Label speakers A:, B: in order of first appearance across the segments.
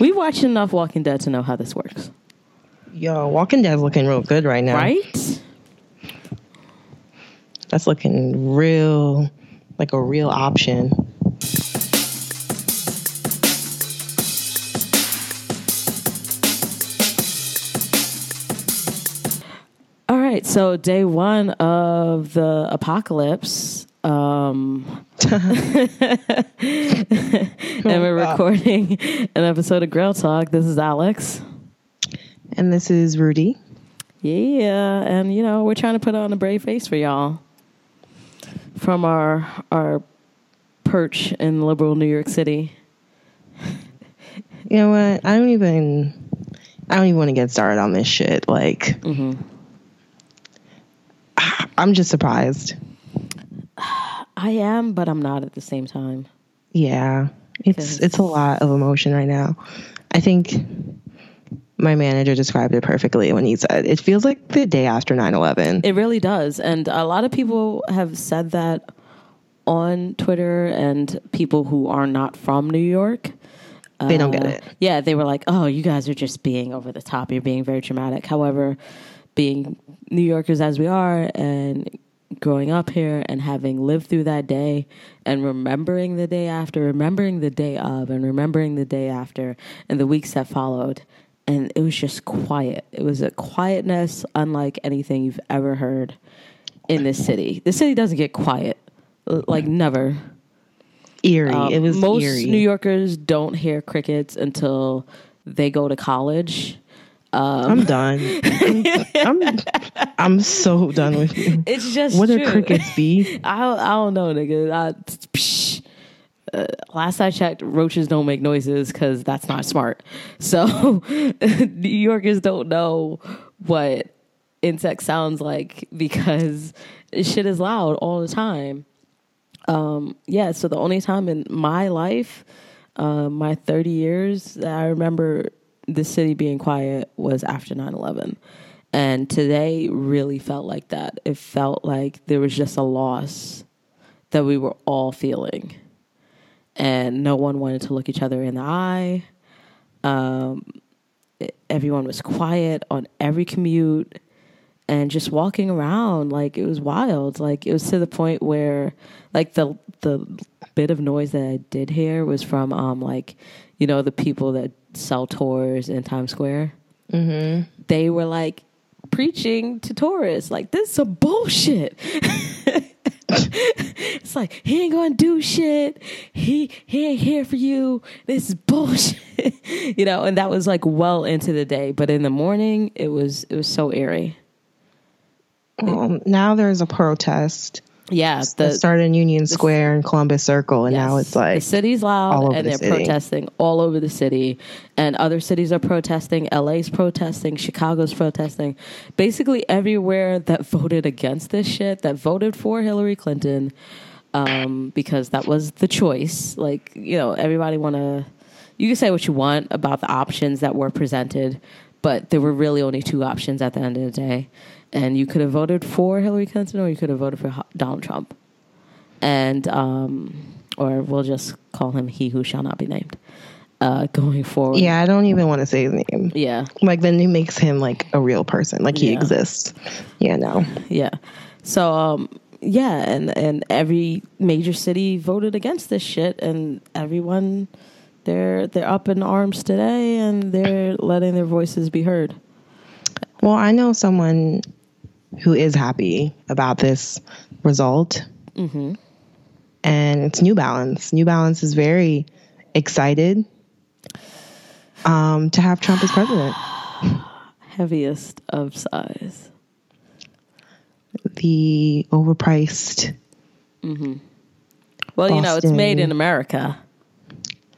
A: We watched enough Walking Dead to know how this works,
B: Yo, Walking Dead's looking real good right now.
A: right?
B: That's looking real, like a real option.
A: All right, so day one of the apocalypse. Um, and we're recording an episode of Girl Talk. This is Alex.
B: And this is Rudy.
A: Yeah, and you know we're trying to put on a brave face for y'all from our our perch in liberal New York City.
B: You know what? I don't even. I don't even want to get started on this shit. Like, mm-hmm. I'm just surprised.
A: I am, but I'm not at the same time.
B: Yeah, it's it's a lot of emotion right now. I think my manager described it perfectly when he said it feels like the day after 9/11.
A: It really does. And a lot of people have said that on Twitter and people who are not from New York.
B: They don't get
A: Uh,
B: it.
A: Yeah, they were like, oh, you guys are just being over the top. You're being very dramatic. However, being New Yorkers as we are and growing up here and having lived through that day and remembering the day after, remembering the day of, and remembering the day after and the weeks that followed. And it was just quiet. It was a quietness unlike anything you've ever heard in this city. The city doesn't get quiet, like never.
B: Eerie.
A: Um,
B: it was
A: most
B: eerie.
A: New Yorkers don't hear crickets until they go to college.
B: I'm done. I'm, I'm I'm so done with you.
A: It's just
B: What
A: true.
B: are crickets be?
A: I don't, I don't know, nigga. I, psh. Uh, last I checked, roaches don't make noises because that's not smart. So New Yorkers don't know what insect sounds like because shit is loud all the time. Um, yeah, so the only time in my life, uh, my 30 years, that I remember the city being quiet was after 9 11. And today really felt like that. It felt like there was just a loss that we were all feeling. And no one wanted to look each other in the eye. Um, everyone was quiet on every commute and just walking around like it was wild like it was to the point where like the the bit of noise that I did hear was from um like you know the people that sell tours in Times Square. Mm-hmm. they were like preaching to tourists like this is some bullshit. It's like he ain't gonna do shit. He he ain't here for you. This is bullshit. You know and that was like well into the day. But in the morning it was it was so eerie.
B: Um, now there's a protest
A: yeah
B: that started in Union Square and Columbus Circle, and now it's like
A: the city's loud and
B: the
A: they're
B: city.
A: protesting all over the city and other cities are protesting la's protesting chicago's protesting. Basically everywhere that voted against this shit that voted for hillary clinton um, because that was the choice like you know everybody want to you can say what you want about the options that were presented but there were really only two options at the end of the day and you could have voted for hillary clinton or you could have voted for donald trump and um, or we'll just call him he who shall not be named. Uh, going forward,
B: yeah, I don't even want to say his name.
A: yeah,
B: Like then it makes him like a real person, like he
A: Yeah.
B: exists. Yeah, no.
A: yeah. So um, yeah, and and every major city voted against this shit, and everyone they're they're up in arms today, and they're letting their voices be heard.
B: Well, I know someone who is happy about this result,
A: Mm-hmm.
B: and it's New Balance. New Balance is very excited um, to have Trump as president.
A: Heaviest of size.
B: The overpriced.
A: Well, you know, it's made in America.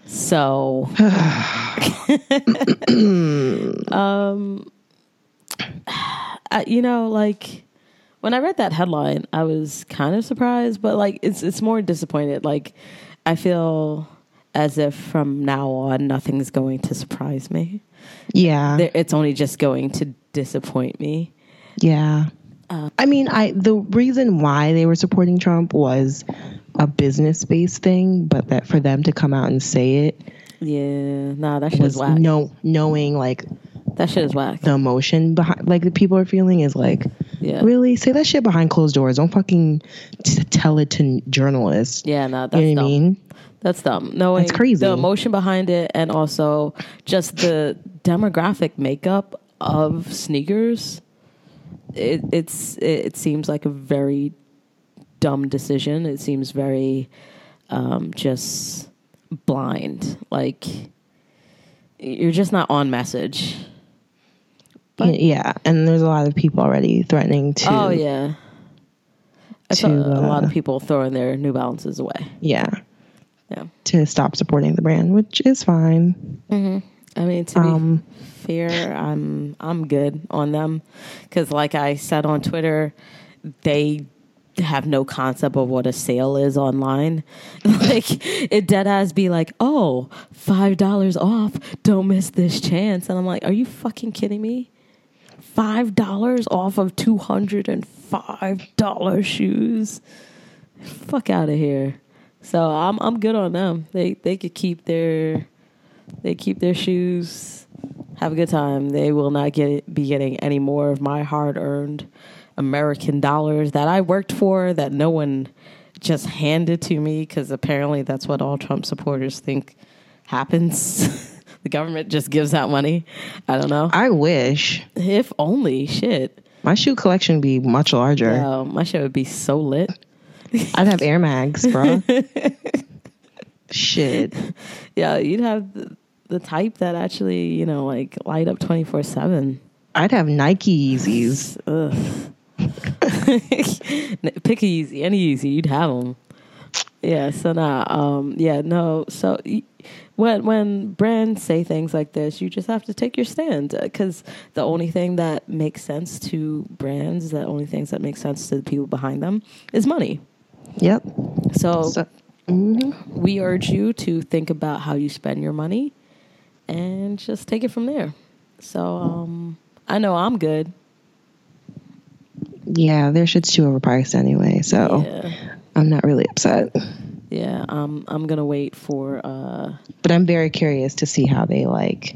A: So um I, you know, like when I read that headline, I was kind of surprised, but like it's it's more disappointed. Like I feel as if from now on nothing's going to surprise me.
B: Yeah,
A: There- It's only just going to disappoint me.
B: yeah. Um, I mean, I the reason why they were supporting Trump was a business based thing, but that for them to come out and say it
A: Yeah, nah, that
B: was
A: whack.
B: no knowing like
A: That shit is whack.
B: the emotion behind like the people are feeling is like
A: Yeah.
B: really say that shit behind closed doors. Don't fucking t- tell it to journalists.
A: Yeah, no, that's
B: you know
A: dumb.
B: I mean?
A: That's dumb. No,
B: That's crazy.
A: the emotion behind it and also just the demographic makeup of sneakers. It it's it, it seems like a very dumb decision. It seems very um, just blind. Like you're just not on message.
B: Y- yeah, and there's a lot of people already threatening to.
A: oh yeah. I saw
B: to,
A: a lot of
B: uh,
A: people throwing their New Balances away.
B: yeah,
A: Yeah.
B: to stop supporting the brand, which is fine.
A: I mean, to be
B: Um,
A: fair, I'm I'm good on them because, like I said on Twitter, they have no concept of what a sale is online. like it dead ass be like, oh, five dollars off, don't miss this chance, and I'm like, are you fucking kidding me? Five dollars off of two hundred and five dollar shoes. Fuck out of here. So I'm I'm good on them. They they could keep their they keep their shoes, have a good time. They will not get be getting any more of my hard earned American dollars that I worked for that no one just handed to me because apparently that's what all Trump supporters think happens. the government just gives out money. I don't know.
B: I wish
A: If only shit.
B: my shoe collection be much larger.
A: Yo, my shit would be so lit.
B: I'd have Air Mags, bro. Shit.
A: Yeah, you'd have the, the type that actually, you know, like light up 24 7.
B: I'd have Nike Yeezys.
A: Pick a Yeezy, any Yeezy, you'd have them. Yeah, so now, um, yeah, no, so y- when when brands say things like this, you just have to take your stand because the only thing that makes sense to brands, the only things that make sense to the people behind them, is money.
B: Yep.
A: So,
B: So, mhm.
A: we urge you to think about how you spend your money and just take it from there. So um, I know I'm good.
B: Yeah, their shit's too overpriced anyway, so
A: Yeah,
B: I'm not really upset.
A: Yeah. Um, I'm gonna wait for. Uh,
B: But I'm very curious to see how they like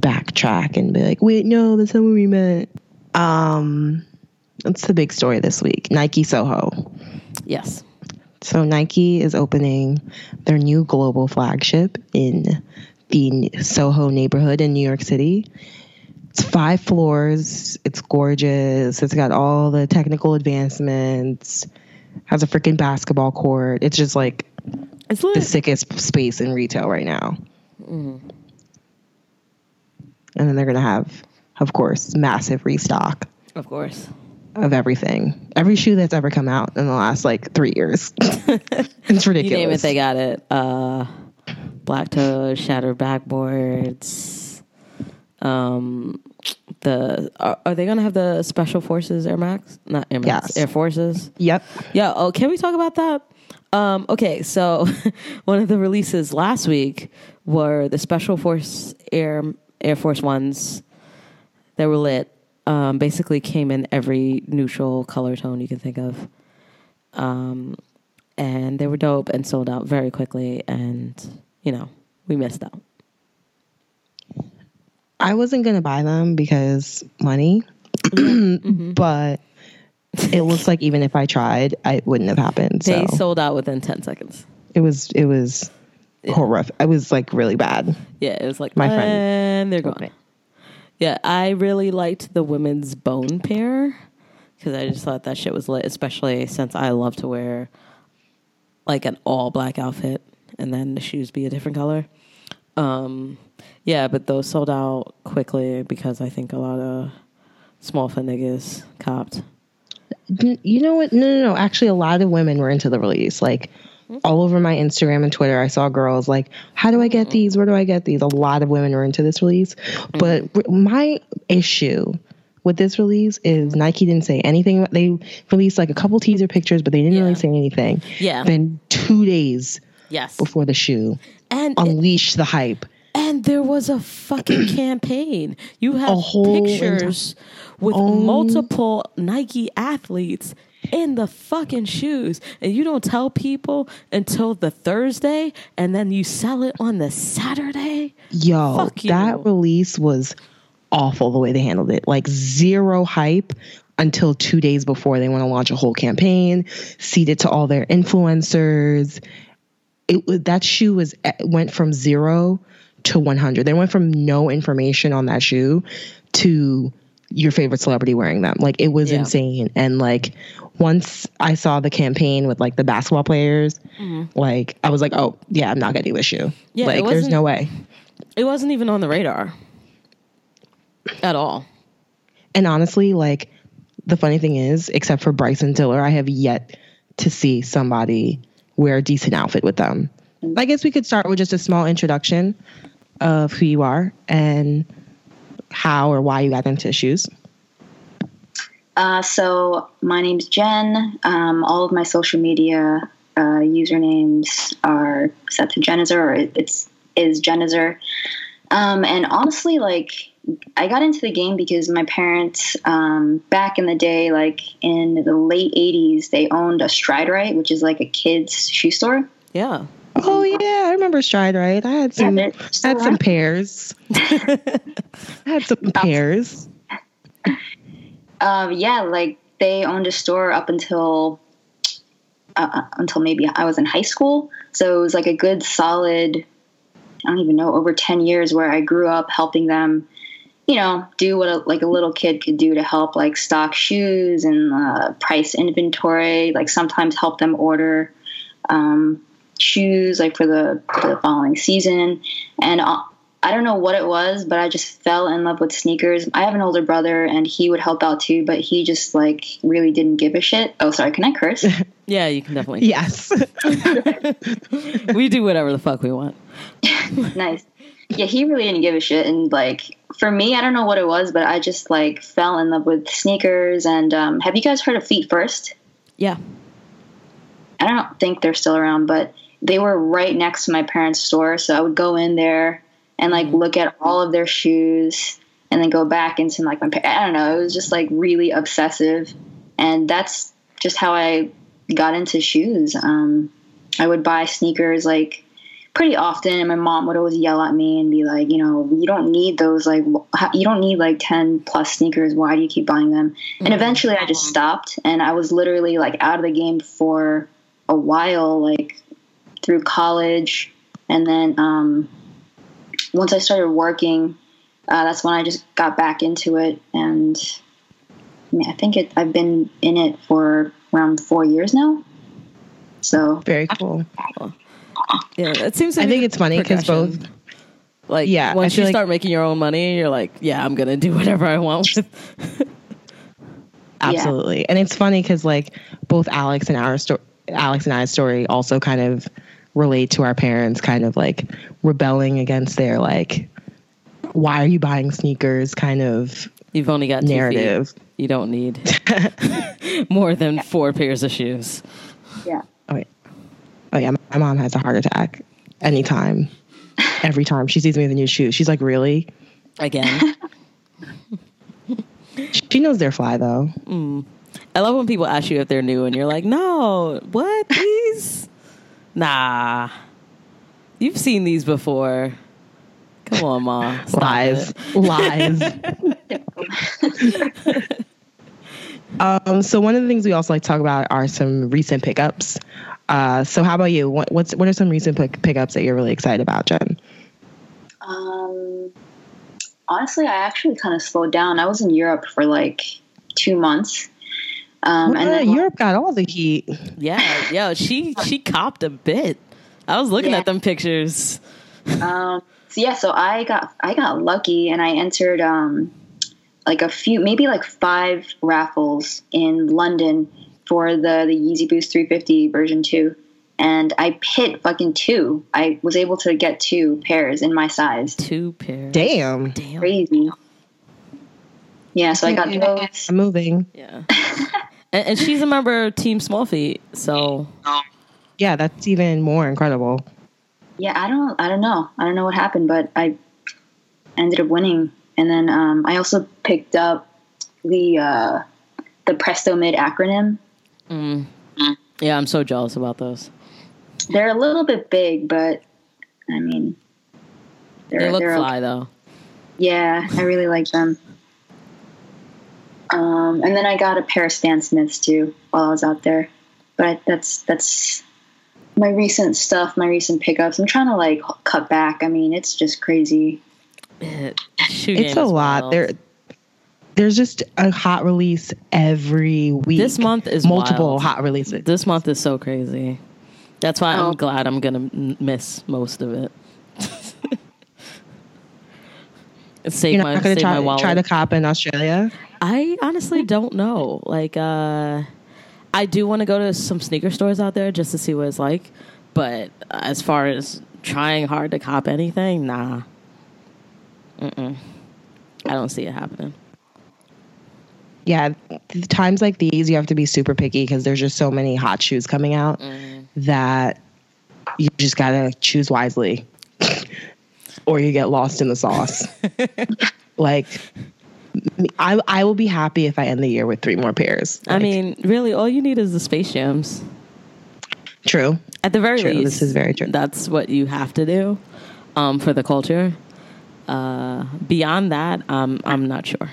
B: backtrack and be like, wait, no, that's not what we meant. Um, that's the big story this week. Nike Soho.
A: yes.
B: So Nike is opening their new global flagship in the Soho neighborhood in New York City. It's five floors. It's gorgeous. It's got all the technical advancements. Has a freaking basketball court. It's just like
A: It's
B: the sickest space in retail right now. And then they're gonna have, of course, massive restock
A: Of course.
B: of everything. Every shoe that's ever come out in the last like three years. it's ridiculous.
A: You name it, they got it. Uh, black toes, shattered backboards. Um, the are, are they gonna have the special forces Air Max? Not Air Max.
B: Yes.
A: Air Forces.
B: Yep.
A: Yeah. Oh, can we talk about that? Um, okay, so one of the releases last week were the Special Force Air Air Force ones. that were lit. Um, basically, came in every neutral color tone you can think of, um, and they were dope and sold out very quickly. And you know, we missed out.
B: I wasn't gonna buy them because money, but it looks like even if I tried, it wouldn't have happened. So
A: They sold out within ten seconds.
B: it was it was horrific. It was like really bad.
A: Yeah, it was like
B: My friend
A: and they're gone. Yeah, I really liked the women's bone pair because I just thought that shit was lit, especially since I love to wear like an all black outfit and then the shoes be a different color. Um, yeah, but those sold out quickly because I think a lot of small foot niggas copped.
B: You know what? No, no, no. Actually, a lot of women were into the release. Like hmm? all over my Instagram and Twitter, I saw girls like, "How do I get hmm. these? Where do I get these?" A lot of women were into this release. Hmm. But my issue with this release is Nike didn't say anything. They released like a couple teaser pictures, but they didn't
A: Yeah.
B: really say anything.
A: Yeah.
B: Then two days
A: Yes,
B: before the shoe,
A: and
B: unleash the hype.
A: And there was a fucking campaign. You have pictures with
B: Oh.
A: multiple Nike athletes in the fucking shoes, and you don't tell people until the Thursday, and then you sell it on the Saturday.
B: Yo, that release was awful the way they handled it. Like zero hype until two days before they want to launch a whole campaign, seed it to all their influencers. It that shoe was eh, went from zero to 100. They went from no information on that shoe to your favorite celebrity wearing them. Like it was
A: Yeah.
B: insane. And like once I saw the campaign with like the basketball players, like I was like, oh yeah, I'm not getting this shoe.
A: Mm-hmm. Yeah,
B: like there's no way.
A: It wasn't even on the radar at all.
B: And honestly, like the funny thing is, except for Bryson Tiller, I have yet to see somebody wear a decent outfit with them. I guess we could start with just a small introduction of who you are and how or why you got into shoes.
C: Uh, so my name's Jen. Um, all of my social media uh, usernames are set to Jenizer, or it's is Jenizer. Um, and honestly, like I got into the game because my parents, um, back in the day, like in the late '80s, they owned a Stride Right, which is like a kids shoe store.
A: Yeah.
B: Oh yeah, I remember Stride Right. I had some I had some pairs. I had some pairs.
C: Um, yeah, like they owned a store up until uh, uh, until maybe I was in high school. So it was like a good solid, I don't even know, over ten years where I grew up helping them, you know, do what a, like a little kid could do to help like stock shoes and uh, price inventory. Like sometimes help them order um, shoes like for the, for the following season. And uh, I don't know what it was, but I just fell in love with sneakers. I have an older brother and he would help out too, but he just like really didn't give a shit. Oh, sorry, can I curse?
A: Yeah, you can definitely.
B: Yes.
A: We do whatever the fuck we want.
C: nice. Yeah, he really didn't give a shit. And like for me, I don't know what it was, but I just like fell in love with sneakers. And um, have you guys heard of Feet First?
A: Yeah.
C: I don't think they're still around, but they were right next to my parents' store. So I would go in there and like look at all of their shoes and then go back into like my, I don't know, it was just like really obsessive. And that's just how I got into shoes. Um, I would buy sneakers like pretty often and my mom would always yell at me and be like, you know, you don't need those, like, you don't need like 10 plus sneakers. Why do you keep buying them? And eventually I just stopped and I was literally like out of the game for a while, like through college. And then um, once I started working, uh, that's when I just got back into it. And I, mean, I think it, I've been in it for around four years now. So
B: Very cool.
A: Yeah. It seems. To
B: I think it's funny because both.
A: Like,
B: Yeah,
A: once you
B: like-
A: start making your own money, you're like, yeah, I'm gonna do whatever I want with.
B: Absolutely. And it's funny because like both Alex and our story, Alex and I's story also kind of relate to our parents kind of like rebelling against their like, why are you buying sneakers kind of
A: You've only got two feet.
B: narrative.
A: You don't need more than four pairs of shoes.
C: yeah.
B: Oh, wait. oh yeah, my mom has a heart attack anytime, every time she sees me with a new shoe. She's like, really?
A: Again,
B: She knows they're fly though. Mm.
A: I love when people ask you if they're new, and you're like, no, what these? Nah, you've seen these before. Come on, ma. Stop
B: lies, lies. um, so one of the things we also like to talk about are some recent pickups. Uh, so how about you? What, what's what are some recent pick, pickups that you're really excited about, Jen?
C: Um, honestly, I actually kind of slowed down. I was in Europe for like two months. Um, and then,
B: Europe got all the heat.
A: Yeah, yo, she she copped a bit. I was looking
C: Yeah.
A: at them pictures.
C: um, so yeah, so I got I got lucky and I entered um, like a few, maybe like five raffles in London for the the Yeezy Boost 350 version two, and I hit fucking two. I was able to get two pairs in my size.
A: Two pairs.
B: Damn,
A: Damn.
C: Crazy. Yeah, so I got those.
B: I'm moving.
A: Yeah. and, and she's a member of Team Small Feet, so
B: Yeah, that's even more incredible.
C: Yeah, I don't I don't know. I don't know what happened, but I ended up winning. And then um, I also picked up the uh, the Presto Mid acronym.
A: Yeah, I'm so jealous about those.
C: They're a little bit big, but I mean, they're,
A: look fly
C: okay.
A: though.
C: Yeah, I really like them. Um, and then I got a pair of Stan Smiths too while I was out there. But that's that's my recent stuff, my recent pickups. I'm trying to like cut back. I mean, it's just crazy.
A: It,
B: It's a lot.
A: wild.
B: There, there's just a hot release every week.
A: This month is
B: multiple
A: wild.
B: hot releases.
A: This month is so crazy. That's why
C: Oh.
A: I'm glad I'm gonna miss most of it. save
B: You're
A: my
B: not going to
A: save my
B: try,
A: wallet.
B: try to cop in Australia.
A: I honestly don't know. Like, uh, I do want to go to some sneaker stores out there just to see what it's like. But as far as trying hard to cop anything, nah. Mm-mm. I don't see it happening.
B: Yeah, th- times like these, you have to be super picky because there's just so many hot shoes coming out that you just gotta choose wisely, or you get lost in the sauce. like, I I will be happy if I end the year with three more pairs.
A: I mean, really, all you need is the Space Jams.
B: true.
A: At the very
B: True,
A: least,
B: this is very true.
A: That's what you have to do um, for the culture. Uh, beyond that, um, I'm not sure.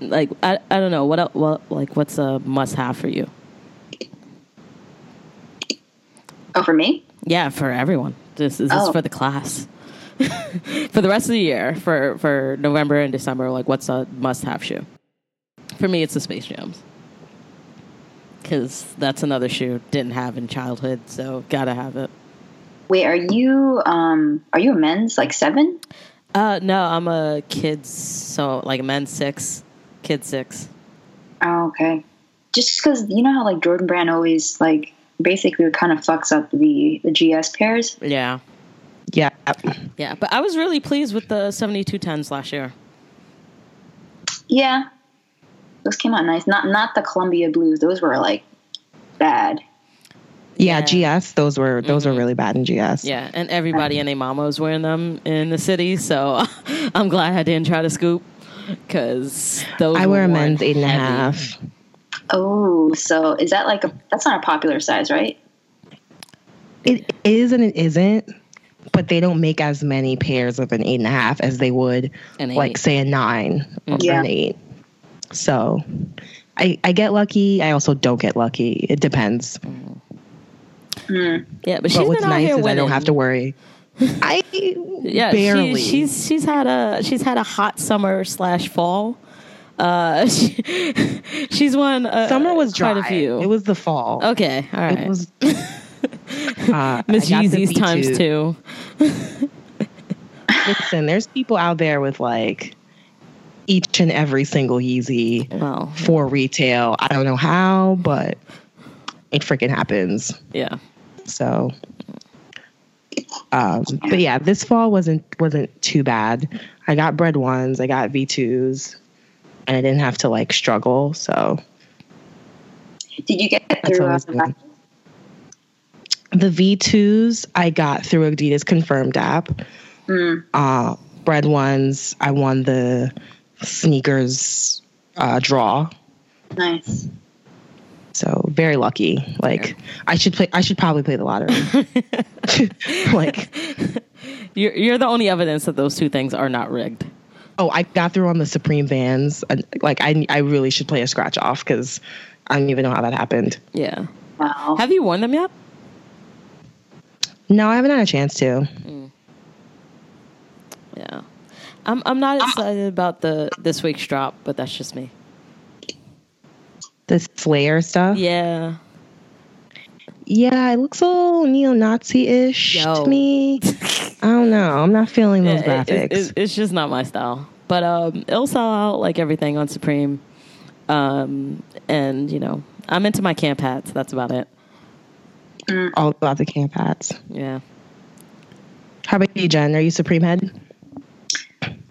A: Like, I, I don't know what el- what like what's a must have for you?
C: Oh, for me?
A: Yeah, for everyone. This, this is
C: Oh.
A: for the class. for the rest of the year, for for November and December, like what's a must have shoe? For me, it's the Space Jams. Because that's another shoe didn't have in childhood, so gotta have it.
C: Wait, are you um are you a men's like seven?
A: Uh, no, I'm a kids, so like a men's six, kid six.
C: Oh, okay. Just because you know how like Jordan Brand always like basically kind of fucks up the the GS pairs.
A: Yeah,
B: Yeah,
A: yeah. But I was really pleased with the 7210s last year.
C: Yeah, those came out nice. Not not the Columbia Blues. Those were like bad.
B: yeah.
A: Yeah.
B: GS. Those were those were mm-hmm. really bad in GS.
A: Yeah, and everybody and their mama was wearing them in the city, so I'm glad I didn't try to scoop because those.
B: I wear a men's eight and a half.
C: Oh, so is that like a that's not a popular size, right?
B: It is and it isn't, but they don't make as many pairs of an eight and a half as they would,
A: An
B: like say a nine or
C: Yeah.
B: an eight. So, I I get lucky. I also don't get lucky. It depends.
C: Hmm.
A: Yeah, but she's
B: But what's
A: been out
B: nice
A: here
B: is I don't have to worry. I
A: Yeah,
B: barely.
A: She, she's she's had a she's had a hot summer slash fall. Uh, she, she's won. Uh,
B: Summer was dry.
A: quite a few.
B: It was the fall.
A: okay. All right.
B: It was. uh,
A: Miss
B: I
A: Yeezy's times
B: V2. Listen, there's people out there with like each and every single Yeezy
A: Well,
B: for retail. I don't know how, but it freaking happens.
A: yeah.
B: So, um, but yeah, this fall wasn't wasn't too bad. I got Bred ones, I got V twos, and I didn't have to like struggle. So
C: Did you get
B: That's
C: through?
B: Always good. the V twos I got through Adidas Confirmed app.
C: mm,
B: Uh, Bred ones, I won the sneakers uh, draw.
C: nice.
B: So very lucky. Like I should play. I should probably play the lottery. like
A: You're you're the only evidence that those two things are not rigged.
B: oh, I got through on the Supreme Vans. And, Like I, I really should play a scratch off because I don't even know how that happened.
A: Yeah.
C: Wow.
A: Have you worn them yet?
B: No, I haven't had a chance to.
A: Yeah. I'm I'm not excited about the this week's drop, but that's just me.
B: The Slayer stuff.
A: Yeah.
B: Yeah, it looks a little neo-Nazi-ish
A: Yo.
B: to me. I don't know. I'm not feeling those
A: Yeah,
B: graphics.
A: it- it- it's just not my style. But um, it'll sell out like everything on Supreme. Um, and you know, I'm into my camp hats. That's about it.
B: All about the camp hats.
A: Yeah.
B: How about you, Jen? Are you Supreme head?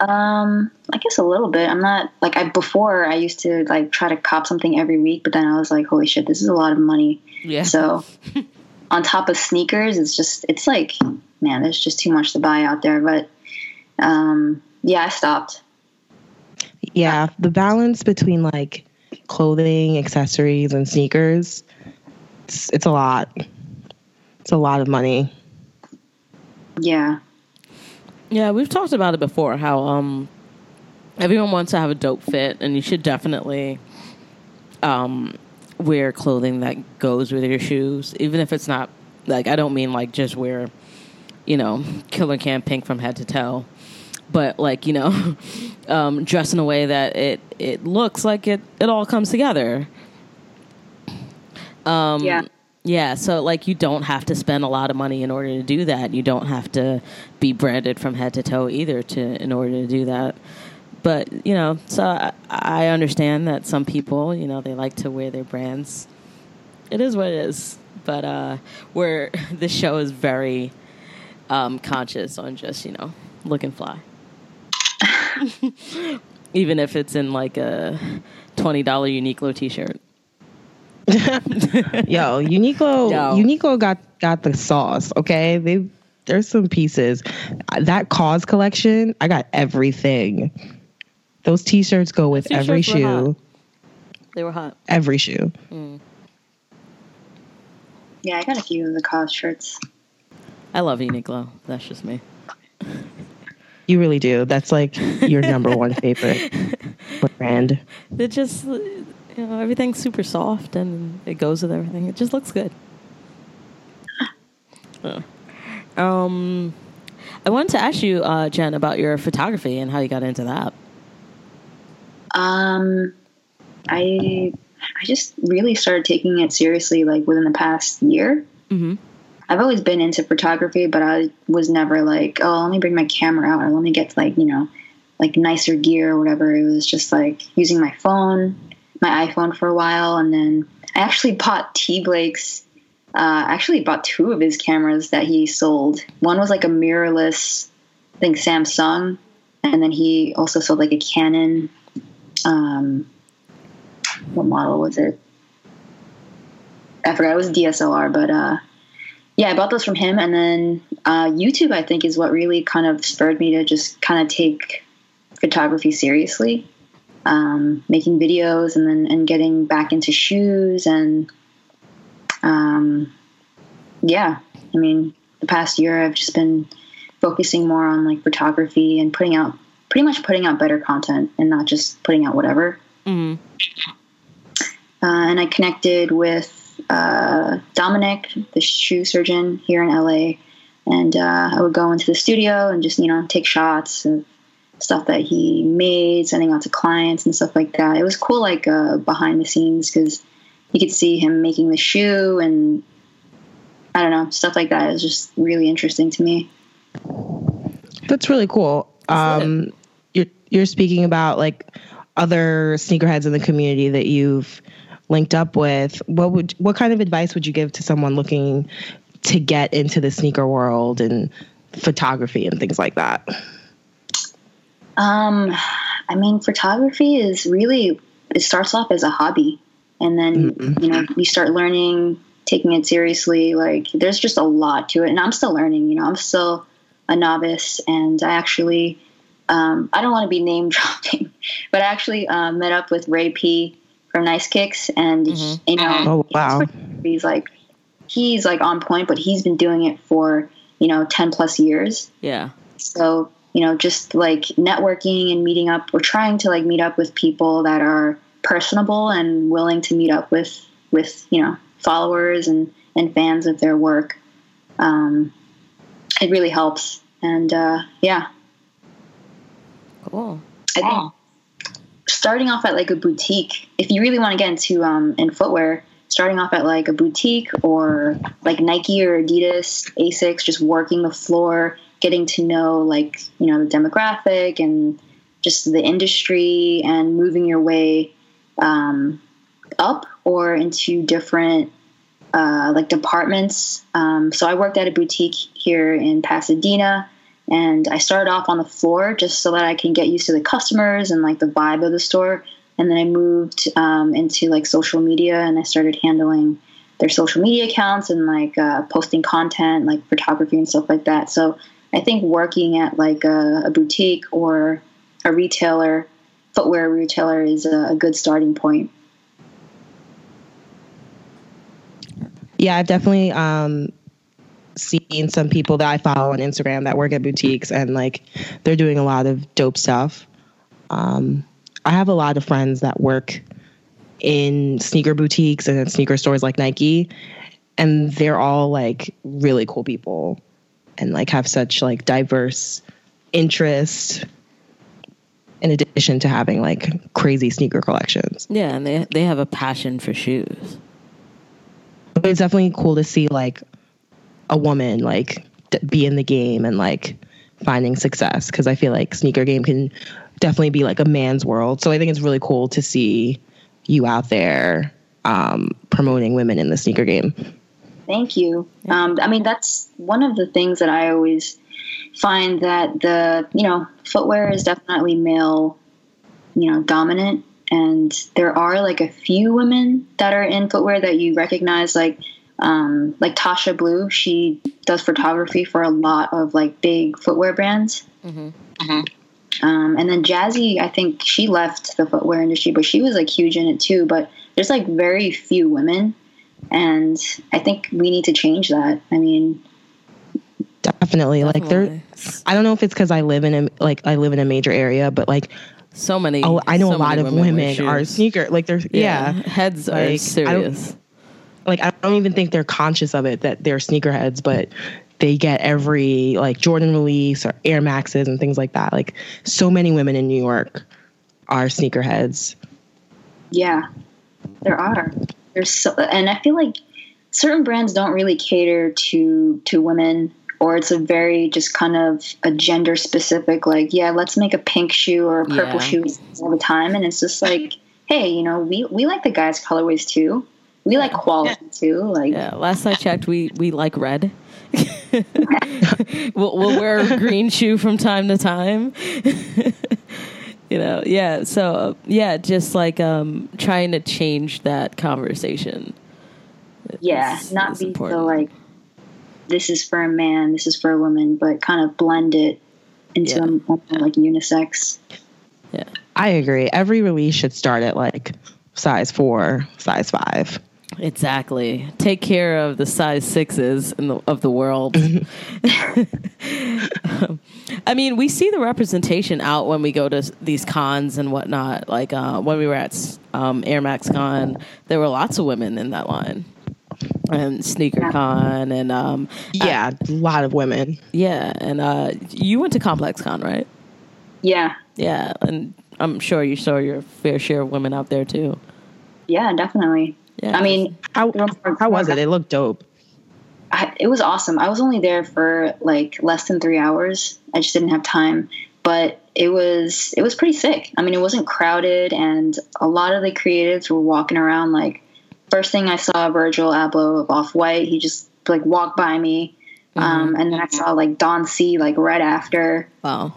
C: Um, I guess a little bit. I'm not like I before. I used to like try to cop something every week, but then I was like, holy shit, this is a lot of money.
A: Yeah.
C: So, on top of sneakers, it's just it's like man, there's just too much to buy out there. But um, yeah, I stopped.
B: Yeah, the balance between like clothing, accessories, and sneakers, it's, it's a lot. It's a lot of money.
C: Yeah.
A: Yeah, we've talked about it before. How um, everyone wants to have a dope fit, and you should definitely um, wear clothing that goes with your shoes, even if it's not like I don't mean like just wear, you know, Killa Cam pink from head to toe, but like you know, um, dress in a way that it it looks like it it all comes together. Um,
C: Yeah.
A: Yeah, so like you don't have to spend a lot of money in order to do that. You don't have to be branded from head to toe either to in order to do that. But you know, so I, I understand that some people, you know, they like to wear their brands. It is what it is. But uh, where this show is very um, conscious on just you know looking fly, even if it's in like a twenty dollar Uniqlo t shirt.
B: Yo, Uniqlo,
A: Yo.
B: Uniqlo got got the sauce. Okay, they there's some pieces. That KAWS collection, I got everything. Those t-shirts go with every
A: t-shirts were hot.
B: shoe.
A: They were hot.
B: Every shoe. Mm.
C: Yeah, I got a few of the KAWS shirts.
A: I love Uniqlo. That's just me.
B: You really do. That's like your number one favorite brand.
A: It just, you know, everything's super soft and it goes with everything. It just looks good. Uh, Um, I wanted to ask you, uh, Jen, about your photography and how you got into that.
C: Um, I I just really started taking it seriously like within the past year.
A: Mm-hmm.
C: I've always been into photography, but I was never like, oh, let me bring my camera out or let me get like you know, like nicer gear or whatever. It was just like using my phone, my iPhone for a while, and then I actually bought T Blake's. Uh, actually bought two of his cameras that he sold. One was like a mirrorless, I think Samsung, and then he also sold like a Canon. Um, what model was it? I forgot. It was DSLR, but uh, yeah, I bought those from him, and then uh, YouTube. I think is what really kind of spurred me to just kind of take photography seriously, um, making videos, and then and getting back into shoes, and um, yeah. I mean, the past year I've just been focusing more on like photography and putting out pretty much putting out better content and not just putting out whatever.
A: Mm-hmm.
C: Uh, and I connected with uh, Dominic, the shoe surgeon here in LA, and uh, I would go into the studio and just you know take shots of stuff that he made, sending out to clients and stuff like that. It was cool, like uh, behind the scenes, because you could see him making the shoe and I don't know stuff like that. It was just really interesting to me.
B: That's really cool. Um, you're you're speaking about like other sneakerheads in the community that you've linked up with. What would what kind of advice would you give to someone looking to get into the sneaker world and photography and things like that?
C: Um, I mean, photography is really it starts off as a hobby, and then you know you start learning, taking it seriously. Like there's just a lot to it, and I'm still learning. You know, I'm still a novice, and I actually um, I don't want to be name dropping, but I actually uh, met up with Ray P from Nice Kicks, and he- you know,
B: Oh wow.
C: he's like he's like on point, but he's been doing it for you know ten plus years.
A: Yeah.
C: So, you know, just like networking and meeting up, we're trying to like meet up with people that are personable and willing to meet up with with, you know, followers and and fans of their work. Um it really helps. And uh yeah,
A: Cool.
C: I think starting off at like a boutique, if you really want to get into um, in footwear, starting off at like a boutique or like Nike or Adidas, Asics, just working the floor, getting to know like you know the demographic and just the industry, and moving your way um, up or into different uh, like departments. Um, so I worked at a boutique here in Pasadena, and I started off on the floor just so that I can get used to the customers and like the vibe of the store. And then I moved um, into like social media, and I started handling their social media accounts and like uh, posting content, like photography and stuff like that. So I think working at like a, a boutique or a retailer, footwear retailer, is a, a good starting point.
B: Yeah, I've definitely um, seen some people that I follow on Instagram that work at boutiques and like they're doing a lot of dope stuff. Um, I have a lot of friends that work in sneaker boutiques and sneaker stores like Nike, and they're all like really cool people and like have such like diverse interests in addition to having like crazy sneaker collections.
A: Yeah, and they they have a passion for shoes.
B: But it's definitely cool to see like a woman like be in the game and like finding success because I feel like sneaker game can definitely be like a man's world. So I think it's really cool to see you out there um, promoting women in the sneaker game.
C: Thank you. Um, I mean, that's one of the things that I always find that the you know footwear is definitely male, you know, dominant, and there are like a few women that are in footwear that you recognize, like um, like Tasha Blue. She does photography for a lot of like big footwear brands. Um, and then Jazzy, I think she left the footwear industry, but she was like huge in it too. But there's like very few women, and I think we need to change that. I mean,
B: Definitely, like there. I don't know if it's because I live in a like I live in a major area, but like
A: So many.
B: oh, I know
A: so
B: a lot of
A: wear
B: women are sneaker like they're yeah.
A: heads
B: Like,
A: are
B: don't-
A: serious.
B: like I don't even think they're conscious of it that they're sneakerheads, but they get every like Jordan release or Air Maxes and things like that. Like so many women in New York are sneakerheads.
C: Yeah, there are. There's so, and I feel like certain brands don't really cater to to women, or it's a very just kind of a gender specific. Like, yeah, let's make a pink shoe or a purple
A: Yeah.
C: shoe all the time, and it's just like, hey, you know, we we like the guys' colorways too. We like quality too. Like,
A: Yeah, last I checked, we we like red. we'll, we'll wear a green shoe from time to time. you know, yeah. So uh, yeah, just like um, trying to change that conversation.
C: yeah,
A: It's-
C: not
A: it's
C: be
A: important.
C: so like, this is for a man, this is for a woman, but kind of blend it into
A: Yeah.
C: a more, like unisex.
A: Yeah,
B: I agree. Every release should start at like size four, size five.
A: Exactly. Take care of the size sixes in the, of the world. I mean, we see the representation out when we go to these cons and whatnot. Like uh, when we were at um, Air Max Con, there were lots of women in that line, and Sneaker Con, and um,
B: Yeah, a lot of women.
A: yeah, and uh, you went to Complex Con, right?
C: Yeah,
A: Yeah, and I'm sure you saw your fair share of women out there too.
C: yeah, definitely.
A: Yeah.
C: I mean,
B: How how was it? It looked dope.
C: I, it was awesome. I was only there for like less than three hours. I just didn't have time, but it was it was pretty sick. I mean, it wasn't crowded, and a lot of the creatives were walking around. Like first thing I saw Virgil Abloh of Off White. He just like walked by me, um, and then I saw like Don C like right after,
A: Wow.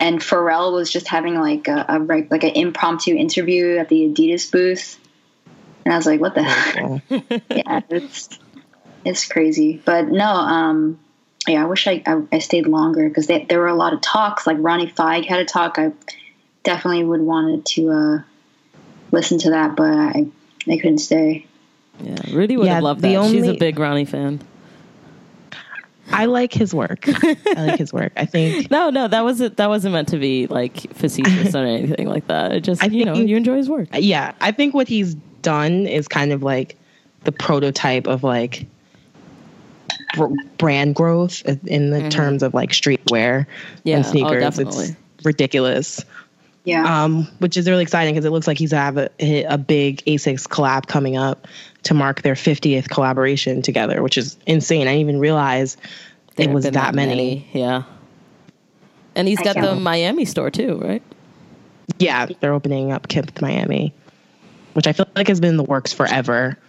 C: and Pharrell was just having like a, a like like an impromptu interview at the Adidas booth, and I was like, what the hell? Yeah, it's it's crazy. But no, um, yeah, I wish I I, I stayed longer because there were a lot of talks. Like Ronnie Fieg had a talk. I definitely would wanted to uh, listen to that, but I I couldn't stay.
A: Yeah, Rudy would
B: Yeah,
A: have loved
B: the
A: that. She's a big Ronnie fan.
B: I like his work. I like his work. I think
A: No, no, that wasn't that wasn't meant to be like facetious or anything like that. It just
B: I
A: you know
B: think-
A: you enjoy his work.
B: yeah, I think what he's done is kind of like the prototype of like br- brand growth in the terms of like streetwear
A: Yeah,
B: and
A: oh,
B: sneakers.
A: definitely.
B: It's ridiculous.
C: Yeah,
B: um, which is really exciting because it looks like he's have a, a big Asics collab coming up to mark their 50th collaboration together, which is insane. I didn't even realize
A: There
B: it was
A: been
B: that, many.
A: Yeah. And he's got the Miami store too, right?
B: Yeah, they're opening up Kith Miami, which I feel like has been in the works forever.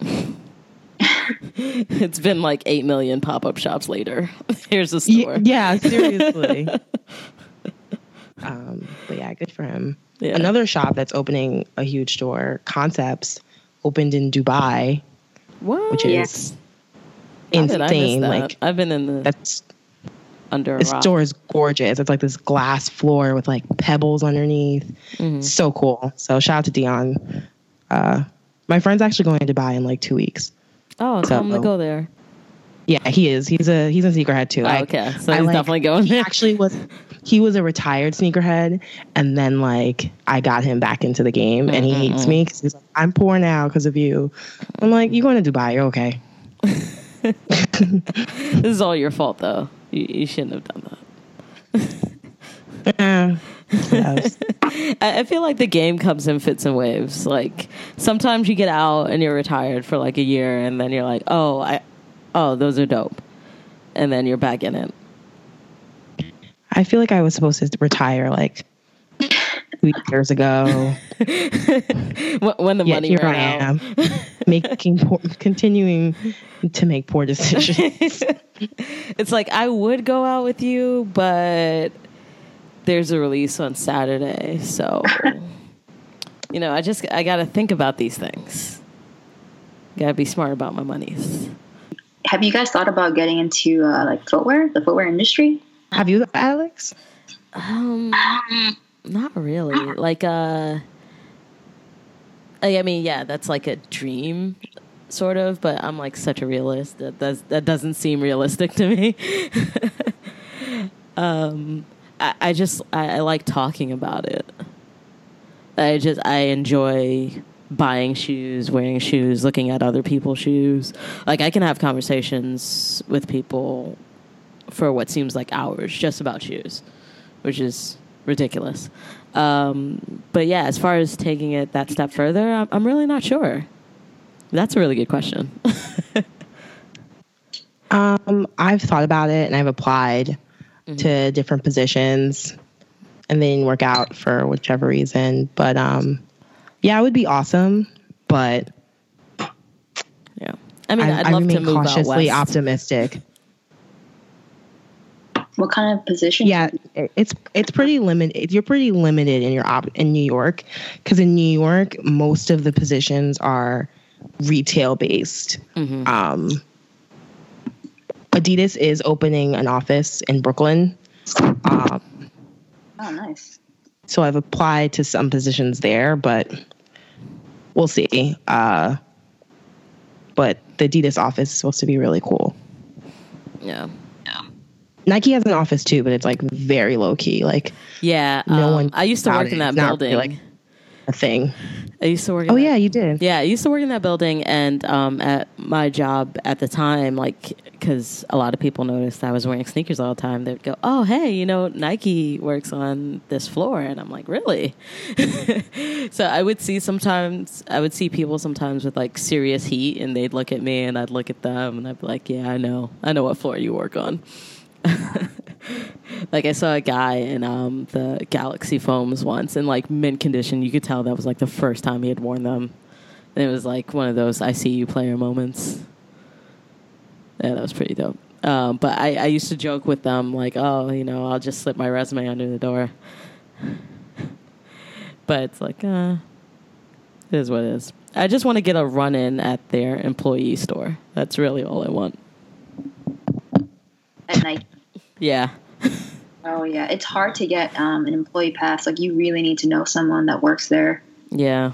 A: It's been like eight million pop up shops later. Here's a store.
B: yeah, seriously. um, but yeah, good for him.
A: Yeah.
B: Another shop that's opening a huge store, Concepts, opened in Dubai,
A: What?
B: which
C: Yeah.
B: is
A: How did I miss
B: insane.
A: that?
B: Like
A: I've been in the
B: that's
A: under a
B: This
A: rock.
B: store is gorgeous. It's like this glass floor with like pebbles underneath.
A: Mm-hmm.
B: So cool. So shout out to Deon. Uh, my friend's actually going to Dubai in like two weeks.
A: Oh, so, tell him to go there.
B: Yeah, he is. He's a he's a sneakerhead too.
A: Oh, okay, so
B: I,
A: he's
B: like-
A: definitely going
B: He actually was he was a retired sneakerhead, and then like I got him back into the game, and he hates me because he's like, "I'm poor now because of you." I'm like, "You're going to Dubai? You're okay."
A: This is all your fault, though. You, you shouldn't have done that.
B: Eh, yes.
A: I, I feel like the game comes in fits and waves. Like sometimes you get out and you're retired for like a year, and then you're like, oh, I, oh, those are dope, and then you're back in it.
B: I feel like I was supposed to retire like two years ago.
A: When the
B: Yet
A: money
B: here I
A: out.
B: am, making poor, continuing to make poor decisions.
A: It's like I would go out with you, but there's a release on Saturday, so you know, I just I got to think about these things. Got to be smart about my monies.
C: Have you guys thought about getting into uh, like footwear, the footwear industry?
B: Have you, Alex?
A: Um, not really. Like, uh, I I mean, yeah, that's like a dream, sort of. But I'm like such a realist that does that doesn't seem realistic to me. um, I, I just I, I like talking about it. I just I enjoy buying shoes, wearing shoes, looking at other people's shoes. Like I can have conversations with people for what seems like hours just about shoes, which is ridiculous. Um, but yeah, as far as taking it that step further, I'm, I'm really not sure. That's a really good question.
B: Um, I've thought about it and I've applied to different positions and they didn't work out for whichever reason. But um, yeah, it would be awesome. But
A: yeah, I mean,
B: I,
A: I'd
B: I
A: love to
B: remain
A: move out
B: cautiously
A: west.
B: optimistic.
C: What kind of position?
B: Yeah, it's it's pretty limited. You're pretty limited in your op in New York because in New York most of the positions are retail based.
A: Mm-hmm.
B: Um, Adidas is opening an office in Brooklyn, um,
C: Oh, nice.
B: so I've applied to some positions there, but we'll see. Uh, but the Adidas office is supposed to be really cool.
A: yeah,
B: Nike has an office too, but it's like very low key, like
A: yeah.
B: No
A: um,
B: one
A: I used to work in that
B: It's not
A: building.
B: really, like, a thing.
A: I used to work. In
B: Oh
A: that-
B: yeah, you did.
A: Yeah, I used to work in that building, and um, at my job at the time, like, because a lot of people noticed I was wearing sneakers all the time, they'd go, "Oh, hey, you know, Nike works on this floor," and I'm like, "Really?" so I would see sometimes, I would see people sometimes with like serious heat, and they'd look at me, and I'd look at them, and I'd be like, "Yeah, I know, I know what floor you work on." like I saw a guy in um, the Galaxy foams once in like mint condition. You could tell that was like the first time he had worn them. And it was like one of those I see you player moments. Yeah, that was pretty dope. Um, but I, I used to joke with them like, oh, you know, I'll just slip my resume under the door. but it's like, uh, it is what it is. I just want to get a run in at their employee store. That's really all I want.
C: At night.
A: Yeah.
C: Oh yeah, it's hard to get um, an employee pass. Like you really need to know someone that works there.
A: Yeah.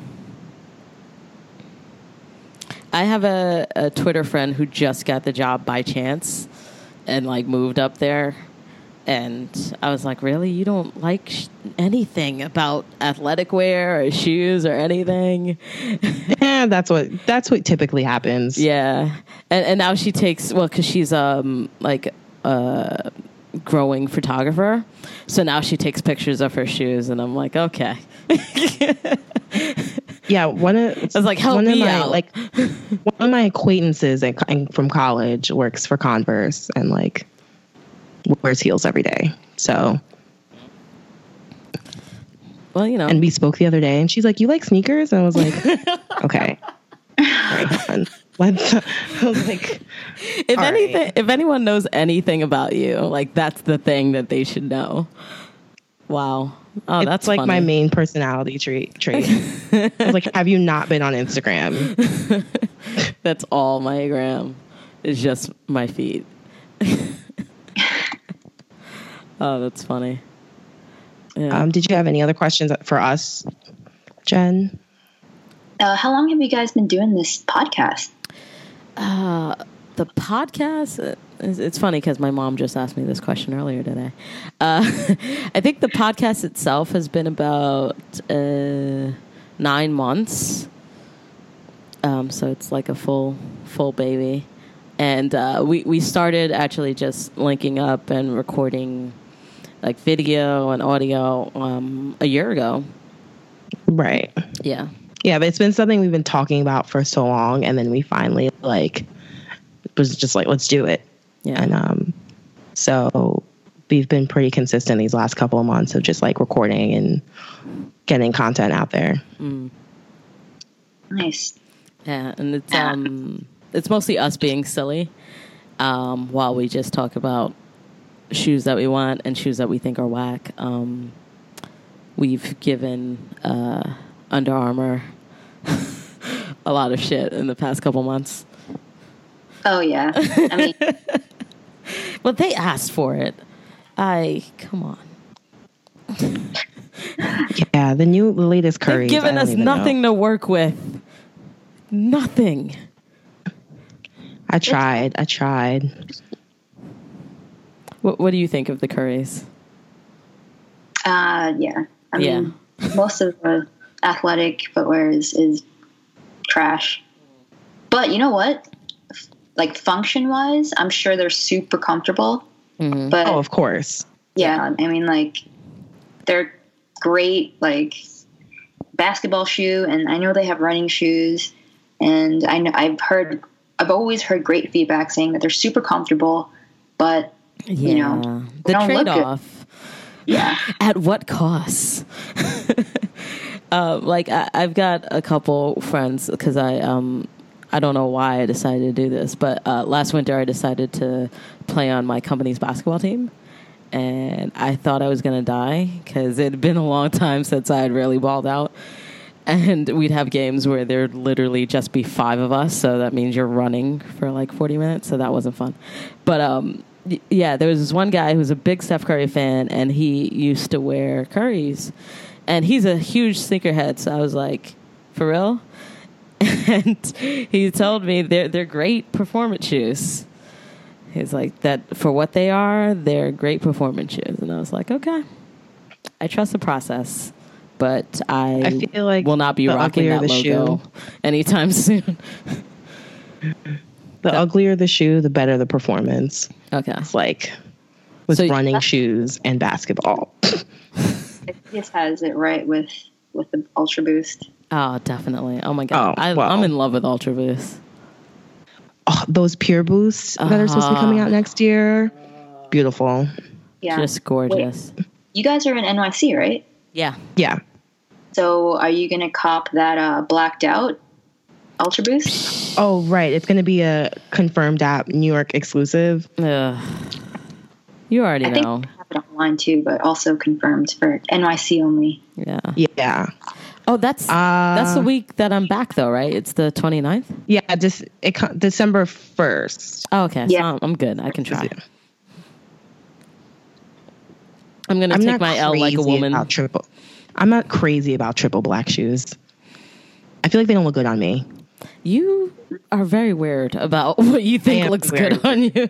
A: I have a, a Twitter friend who just got the job by chance and like moved up there. And I was like, really? You don't like sh- anything about athletic wear or shoes or anything?
B: Yeah, that's what that's what typically happens.
A: Yeah. And, and now she takes, well, because she's um like a growing photographer. So now she takes pictures of her shoes. And I'm like, okay.
B: Yeah, one of
A: I was like, help
B: one of
A: me
B: my
A: out.
B: like one of my acquaintances at, from college works for Converse and like wears heels every day. So,
A: well, you know.
B: and we spoke the other day, and she's like, "You like sneakers?" And I was like, "Okay." Right, fine. Let's. I was like,
A: if anything
B: right.
A: if anyone knows anything about you like that's the thing that they should know wow oh
B: it's
A: that's
B: like my main personality trait. Trait. Like, "Have you not been on Instagram?"
A: that's all my gram is just my feet oh that's funny yeah.
B: Um, did you have any other questions for us, Jen?
C: Uh, how long have you guys been doing this podcast?
A: The podcast uh, it's it's funny because my mom just asked me this question earlier today. Uh, i think the podcast itself has been about uh, nine months. Um, so it's like a full full baby. And uh, we, we started actually just linking up and recording like video and audio um, a year ago.
B: Right.
A: yeah
B: Yeah, but it's been something we've been talking about for so long, and then we finally like was just like, let's do it.
A: yeah
B: And um, so we've been pretty consistent these last couple of months of just like recording and getting content out there.
C: Nice.
A: Yeah, and it's um it's mostly us being silly, um, while we just talk about shoes that we want and shoes that we think are whack. Um, we've given uh, Under Armour a lot of shit in the past couple months,
C: Oh yeah. I mean,
A: but they asked for it. I come on,
B: Yeah, the new, the latest curry.
A: they've given us nothing to work with. Nothing.
B: I tried. I tried.
A: What, what do you think of the curries?
C: uh, yeah. I mean, most of the athletic footwear is, is trash. But you know what? Like function wise, I'm sure they're super comfortable. Mm-hmm. But
B: Oh, of course.
C: yeah, I mean, like they're great, like basketball shoe, and I know they have running shoes, and I know I've heard, I've always heard great feedback saying that they're super comfortable, but
A: Yeah,
C: know,
A: the
C: they don't look
A: trade
C: good.
A: off.
C: yeah,
A: At what cost? uh, like I, I've got a couple friends because I um I don't know why I decided to do this, but uh, last winter I decided to play on my company's basketball team, and I thought I was gonna die because it had been a long time since I had really balled out. And we'd have games where there'd literally just be five of us, so that means you're running for like 40 minutes, so that wasn't fun. But um, yeah, there was this one guy who was a big Steph Curry fan, and he used to wear Currys, and he's a huge sneakerhead. So I was like, for real? And he told me they're they're great performance shoes. He's like that for what they are, they're great performance shoes, and I was like, okay, I trust the process, but I,
B: I feel like
A: will not be rocking that logo
B: shoe-
A: anytime soon.
B: The uglier the shoe, the better the performance.
A: okay,
B: It's like with
A: So-
B: running shoes and basketball.
C: This has it right with with the Ultra Boost.
A: oh, definitely. Oh my god,
B: Oh,
A: I,
B: wow.
A: I'm in love with Ultra Boost.
B: Oh, those Pure Boosts that are supposed to be coming
A: Uh-huh.
B: out next year. Beautiful.
C: Yeah,
A: Just gorgeous.
C: you guys are in NYC, right?
A: Yeah.
B: Yeah.
C: So are you gonna cop that uh, blacked out Ultra Boost?
B: Oh, right. It's going to be a confirmed app, New York exclusive.
A: Ugh. You already
C: I
A: know.
C: they have it online too, but also confirmed for NYC only.
A: Yeah.
B: Yeah.
A: Oh, that's
B: Uh,
A: that's the week that I'm back though, right? It's the 29th?
B: Yeah. Just it, December 1st.
A: Oh, okay.
C: Yeah.
A: So I'm, I'm good. I can try. I'm going to take
B: not
A: my L like a woman.
B: About triple. I'm not crazy about triple black shoes. I feel like they don't look good on me.
A: You are very weird about what you think looks
B: weird.
A: good on you.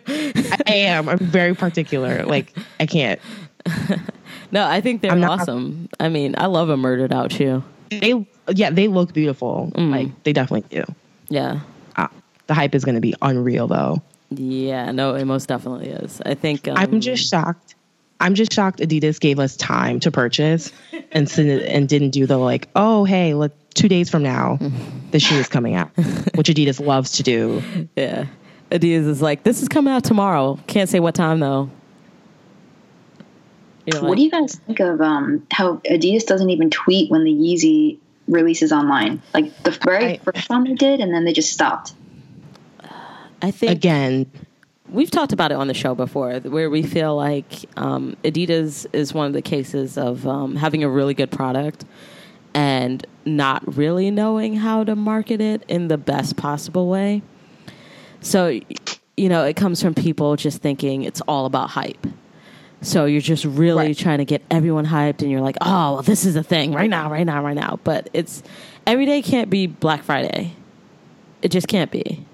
B: I am. I'm very particular. Like I can't.
A: no, I think they're
B: I'm not-
A: awesome. I mean, I love a murdered out shoe.
B: They yeah, they look beautiful.
A: Mm.
B: Like they definitely do.
A: Yeah.
B: Uh, the hype is going to be unreal though.
A: Yeah, no, it most definitely is. I think um,
B: I'm just shocked. I'm just shocked Adidas gave us time to purchase and send it, and didn't do the like, oh hey, let two days from now the shoe is coming out, which Adidas loves to do.
A: yeah. Adidas is like, this is coming out tomorrow. Can't say what time though. You're
C: what do you guys think of um, how Adidas doesn't even tweet when the Yeezy releases online? Like the very
B: I-
C: first one they did, and then they just stopped.
A: I think
B: Again,
A: we've talked about it on the show before, where we feel like um, Adidas is one of the cases of um, having a really good product and not really knowing how to market it in the best possible way. So, you know, it comes from people just thinking it's all about hype. So you're just really
B: Right.
A: trying to get everyone hyped, and you're like, "Oh, well, this is a thing right now, right now, right now." But it's every day can't be Black Friday. It just can't be.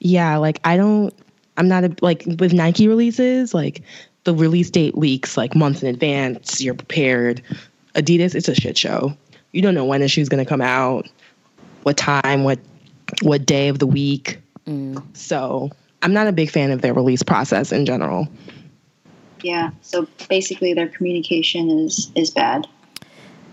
B: yeah, like I don't. I'm not a like with Nike releases. Like the release date leaks like months in advance. You're prepared. Adidas, it's a shit show. You don't know when the shoe's gonna come out, what time, what what day of the week. Mm. So I'm not a big fan of their release process in general.
C: Yeah. So basically, their communication is is bad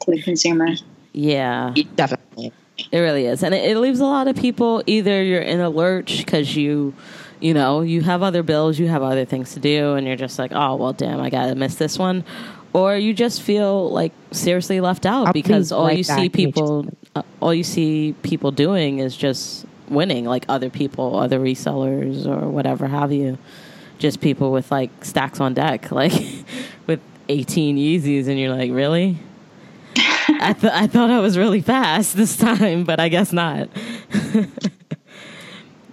C: to the consumer.
A: Yeah,
B: Definitely.
A: it really is, and it, it leaves a lot of people either you're in a lurch because you, you know, you have other bills, you have other things to do, and you're just like, oh well, damn, I gotta miss this one, or you just feel like seriously left out
B: I'll
A: because
B: be
A: all
B: right
A: you see people, uh, all you see people doing is just winning, like other people, other resellers or whatever have you, just people with like stacks on deck, like with 18 Yeezys, and you're like, really? I, th- I thought I was really fast this time, but I guess not.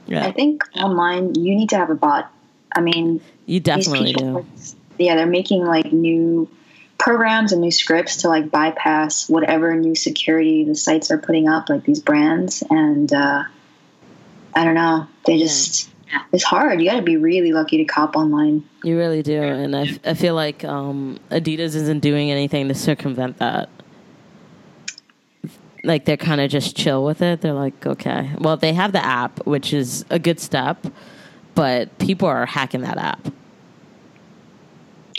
A: yeah,
C: I think online you need to have a bot. I mean,
A: you definitely
C: these people,
A: do.
C: yeah, they're making like new programs and new scripts to like bypass whatever new security the sites are putting up, like these brands. And uh, I don't know, they just it's hard. You got to be really lucky to cop online.
A: You really do, and I, f- I feel like um, Adidas isn't doing anything to circumvent that. Like they're kind of just chill with it. They're like, okay, well, they have the app, which is a good step, but people are hacking that app.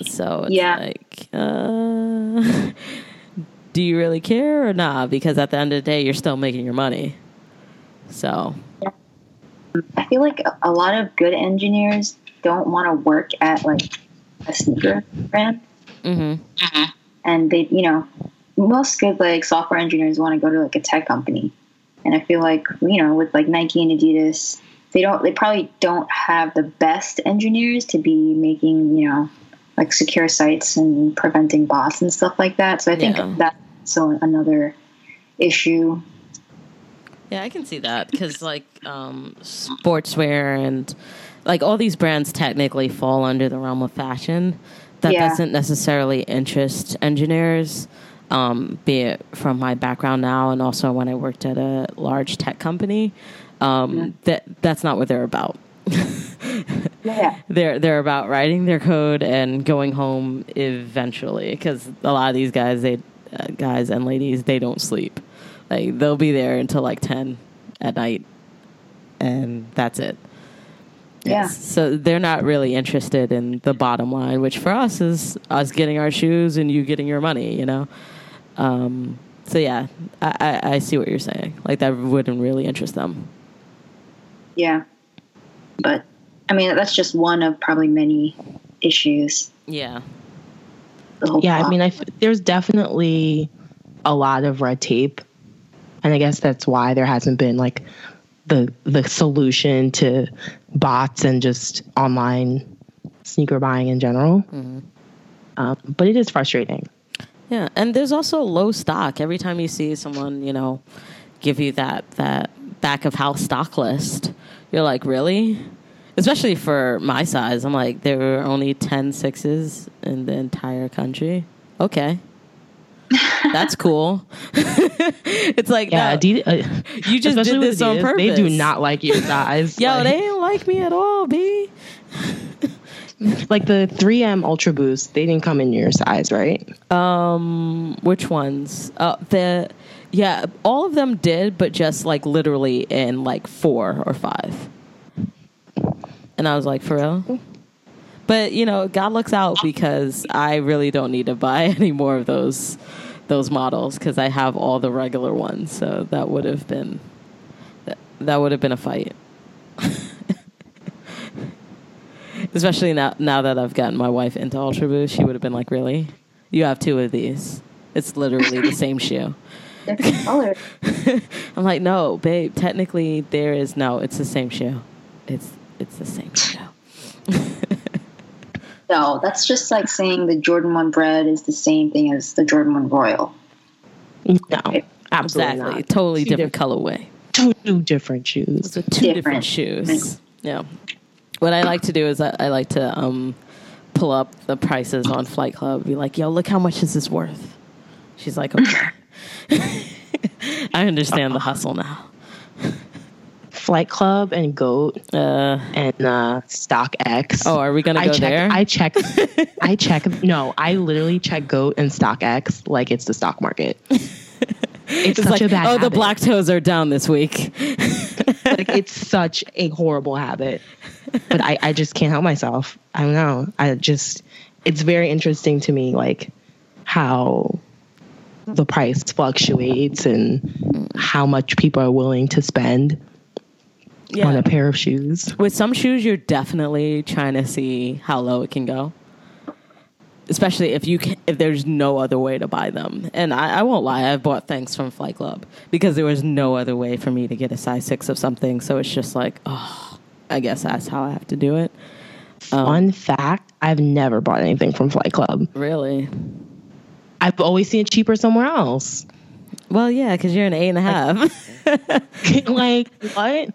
A: So it's
C: Yeah.
A: like, uh, do you really care or not? Because at the end of the day, you're still making your money. So
C: I feel like a- lot of good engineers don't want to work at like a sneaker brand.
A: mhm.
C: and they you know most good like software engineers want to go to like a tech company and i feel like you know with like nike and adidas they don't they probably don't have the best engineers to be making you know like secure sites and preventing bots and stuff like that so i think
A: Yeah.
C: that's so another issue
A: Yeah, I can see that because like um, sportswear and like all these brands technically fall under the realm of fashion. That
C: Yeah.
A: doesn't necessarily interest engineers, um, be it from my background now and also when I worked at a large tech company. Um, That that's not what they're about.
C: yeah.
A: They're they're about writing their code and going home eventually because a lot of these guys they uh, guys and ladies they don't sleep. Like they'll be there until like 10 at night and that's it.
C: Yeah.
A: so they're not really interested in the bottom line which for us is us getting our shoes and you getting your money you know? Um, so yeah I, I, I see what you're saying. Like that wouldn't really interest them.
C: Yeah but i mean that's just one of probably many issues
A: yeah
C: the whole
B: Yeah, I mean, I f- there's definitely a lot of red tape, and I guess that's why there hasn't been like the the solution to bots and just online sneaker buying in general. Um, but it is frustrating.
A: Yeah, and there's also low stock. Every time you see someone, you know, give you that that back of house stock list, you're like, really? Especially for my size, I'm like, there were only 10 sixes in the entire country. Okay. That's cool. it's like,
B: Yeah,
A: no,
B: Adidas, uh,
A: you just did this on purpose.
B: They do not like your size.
A: Yo,
B: like,
A: they didn't like me at all, B.
B: like the 3M Ultra Boost. They didn't come in your size, right?
A: Um, which ones? Uh, the yeah, all of them did, but just like literally in like four or five. And I was like, for real? But you know, God looks out because I really don't need to buy any more of those those models because I have all the regular ones. So that would have been that, that would have been a fight. Especially now now that I've gotten my wife into Ultra Boost, she would have been like, "Really? You have two of these? It's literally the same shoe."
C: Different colors
A: I'm like, "No, babe. Technically, there is no. It's the same shoe. It's it's the same shoe."
C: no that's just like saying the jordan 1 bred is the same thing as the jordan 1 royal
B: No, absolutely
A: Exactly.
B: not.
A: Totally
B: Two
A: different colorway.
B: Two, two different shoes.
A: So two different,
C: Different.
A: shoes. Yeah. What I like to do is I, I like to um, pull up the prices on Flight Club. Be like, yo, look how much is this worth? She's like, okay. I understand the hustle now.
B: Flight Club and Goat
A: Uh,
B: and uh, X.
A: oh, are we gonna
B: I
A: go
B: check.
A: there?
B: I check. I check. No, I literally check Goat and StockX like it's the stock market. It's,
A: it's
B: such
A: like,
B: a bad.
A: oh, the black toes are down this week.
B: like it's such a horrible habit but I, I just can't help myself i don't know i just it's very interesting to me like how the price fluctuates and how much people are willing to spend on a pair of shoes
A: With some shoes, you're definitely trying to see how low it can go. Especially if you can, if there's no other way to buy them, and I, I won't lie, I've bought things from Flight Club because there was no other way for me to get a size six of something. So it's just like, oh, I guess that's how I have to do it.
B: fun um, fact i've never bought anything from flight club
A: Really?
B: I've always seen it cheaper somewhere else
A: Well, yeah, because you're an eight and a half.
B: like what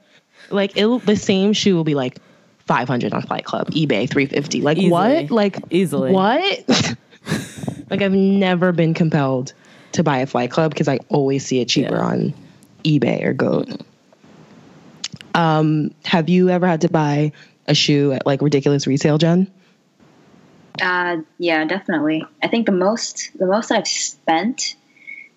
B: like it the same shoe will be like 500 on flight club ebay 350 like
A: Easily.
B: what like
A: Easily.
B: what like i've never been compelled to buy a flight club because i always see it cheaper
A: Yeah.
B: on ebay or goat um have you ever had to buy a shoe at like ridiculous retail, jen
C: Uh, yeah, definitely. I think the most the most I've spent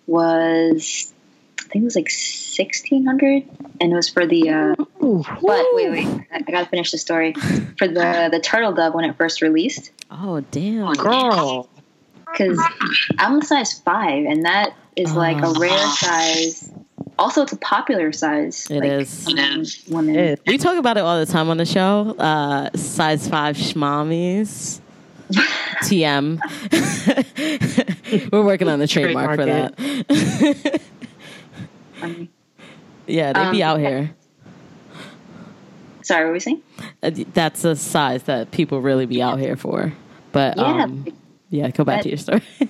C: was I think it was like sixteen hundred, and it was for the. Uh, but wait, wait, I I gotta finish the story. For the the turtle dove when it first released,
A: oh, damn.
B: girl
C: because I'm a size five, and that is like a
A: Oh.
C: rare size. Also, it's a popular size.
A: It
C: like,
A: is.
C: among women.
B: It-
A: We talk about it all the time on the show. Uh, size five schmommies. TM. We're working on the trademark, for
B: Trademark
A: that.
C: Um,
A: yeah, they'd be
C: Um,
A: out here.
C: sorry, what were we saying?
A: Uh, That's a size that people really be out here for. But
C: Yeah,
A: um, yeah, go back
C: But-
A: to your story.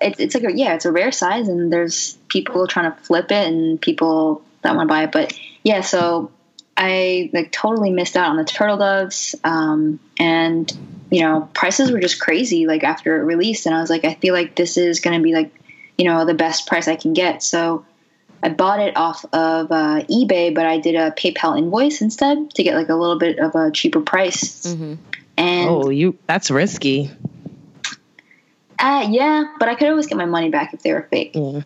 C: it's it's like a, yeah, it's a rare size, and there's people trying to flip it, and people that want to buy it. But yeah, so I like totally missed out on the turtle doves, um, and you know prices were just crazy like after it released, and I was like, I feel like this is going to be like you know the best price I can get, so. I bought it off of uh, eBay, but I did a PayPal invoice instead to get like a little bit of a cheaper price.
A: Mhm.
C: And
B: oh you that's risky
C: uh, yeah, but I could always get my money back if they were fake.
B: yeah.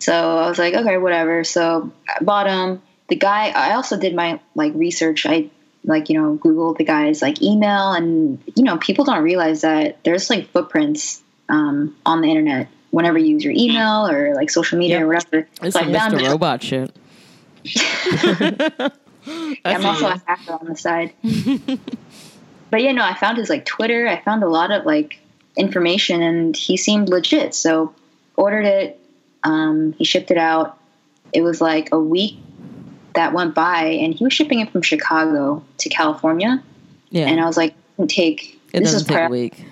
C: So I was like, okay, whatever. So I bought them. The guy, I also did my like research. I like, you know, Google the guy's like email and, you know, people don't realize that there's like footprints um, on the internet whenever you use your email or like social media
B: Yep.
C: or whatever.
A: It's
C: I
A: Mr. Robot shit.
C: I'm also a hacker on the side. but yeah, no, I found his like Twitter. I found a lot of like information, and he seemed legit. So ordered it. Um, he shipped it out. It was like a week that went by, and he was shipping it from Chicago to California.
A: Yeah.
C: And I was like, it take.
A: it
C: this
A: doesn't
C: is
A: take a week.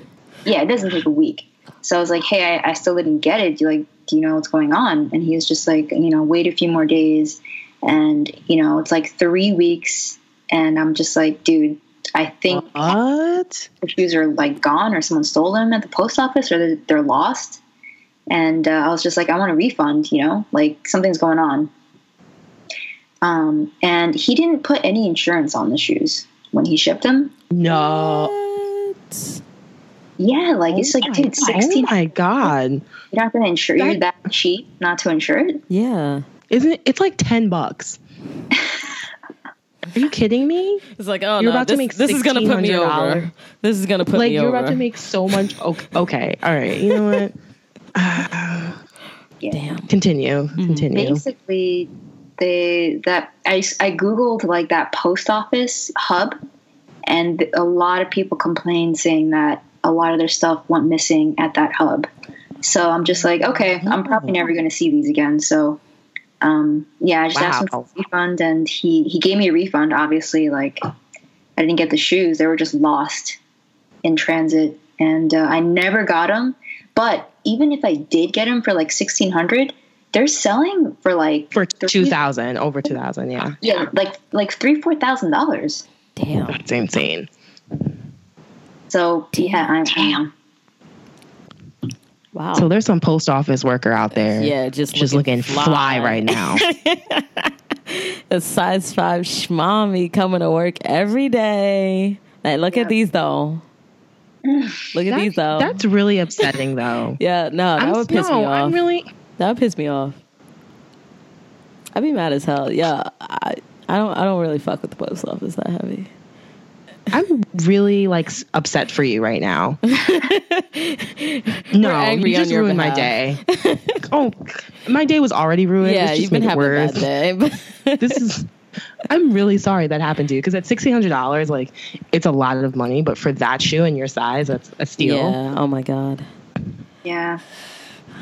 C: yeah, it doesn't take a week. So I was like, hey, I, I still didn't get it. Do you like, do you know what's going on? And he was just like, you know, wait a few more days. And, you know, it's like three weeks. And I'm just like, dude, I think
B: what
C: the shoes are like gone or someone stole them at the post office or they're, they're lost. And uh, I was just like, I want a refund, you know, like something's going on. Um, and he didn't put any insurance on the shoes when he shipped them.
B: no
A: What?
C: Yeah, like it's like,
B: oh,
C: dude, sixteen.
B: oh my god
C: You're not going to insure. You're that cheap not to insure it.
A: Yeah.
B: Isn't it? It's like ten bucks. Are you kidding me?
A: It's like, oh
B: You're
A: no,
B: about to
A: this,
B: make
A: this is gonna put me over. This is gonna put
B: like
A: me
B: you're
A: over.
B: about to make so much. Okay, okay, all right. You know what?
C: Yeah.
A: Damn.
B: Continue. Continue.
C: Basically, they that I I googled like that post office hub, and a lot of people complained saying that a lot of their stuff went missing at that hub. So I'm just like, okay, I'm probably never going to see these again. So, um, yeah, I just asked him for a refund, and he he gave me a refund. Obviously, like I didn't get the shoes; they were just lost in transit, and uh, I never got them. But even if I did get them for like sixteen hundred, they're selling for like
B: For
C: three-
B: two thousand, over two thousand. Yeah,
C: Yeah, like like three four thousand dollars.
A: Damn.
B: that's insane.
C: So yeah, I'm, I'm
A: Wow.
B: So there's some post office worker out there.
A: yeah, just
B: just looking fly, right now.
A: A size five schmommy coming to work every day. Like, look at these though. Look at these though.
B: That's really upsetting, though.
A: yeah, no, that
B: I'm,
A: would piss
B: no,
A: me off.
B: I'm really.
A: That would piss me off. I'd be mad as hell. Yeah, I, I don't, I don't really fuck with the post office that heavy.
B: I'm really like upset for you right now. no,
A: angry
B: you just
A: your
B: ruined my day. oh, my day was already ruined.
A: Yeah,
B: This
A: you've been
B: made it
A: having a bad day.
B: this is I'm really sorry that happened to you because at sixteen hundred dollars, like it's a lot of money, but for that shoe and your size, that's a steal.
A: yeah. Oh my god.
C: Yeah.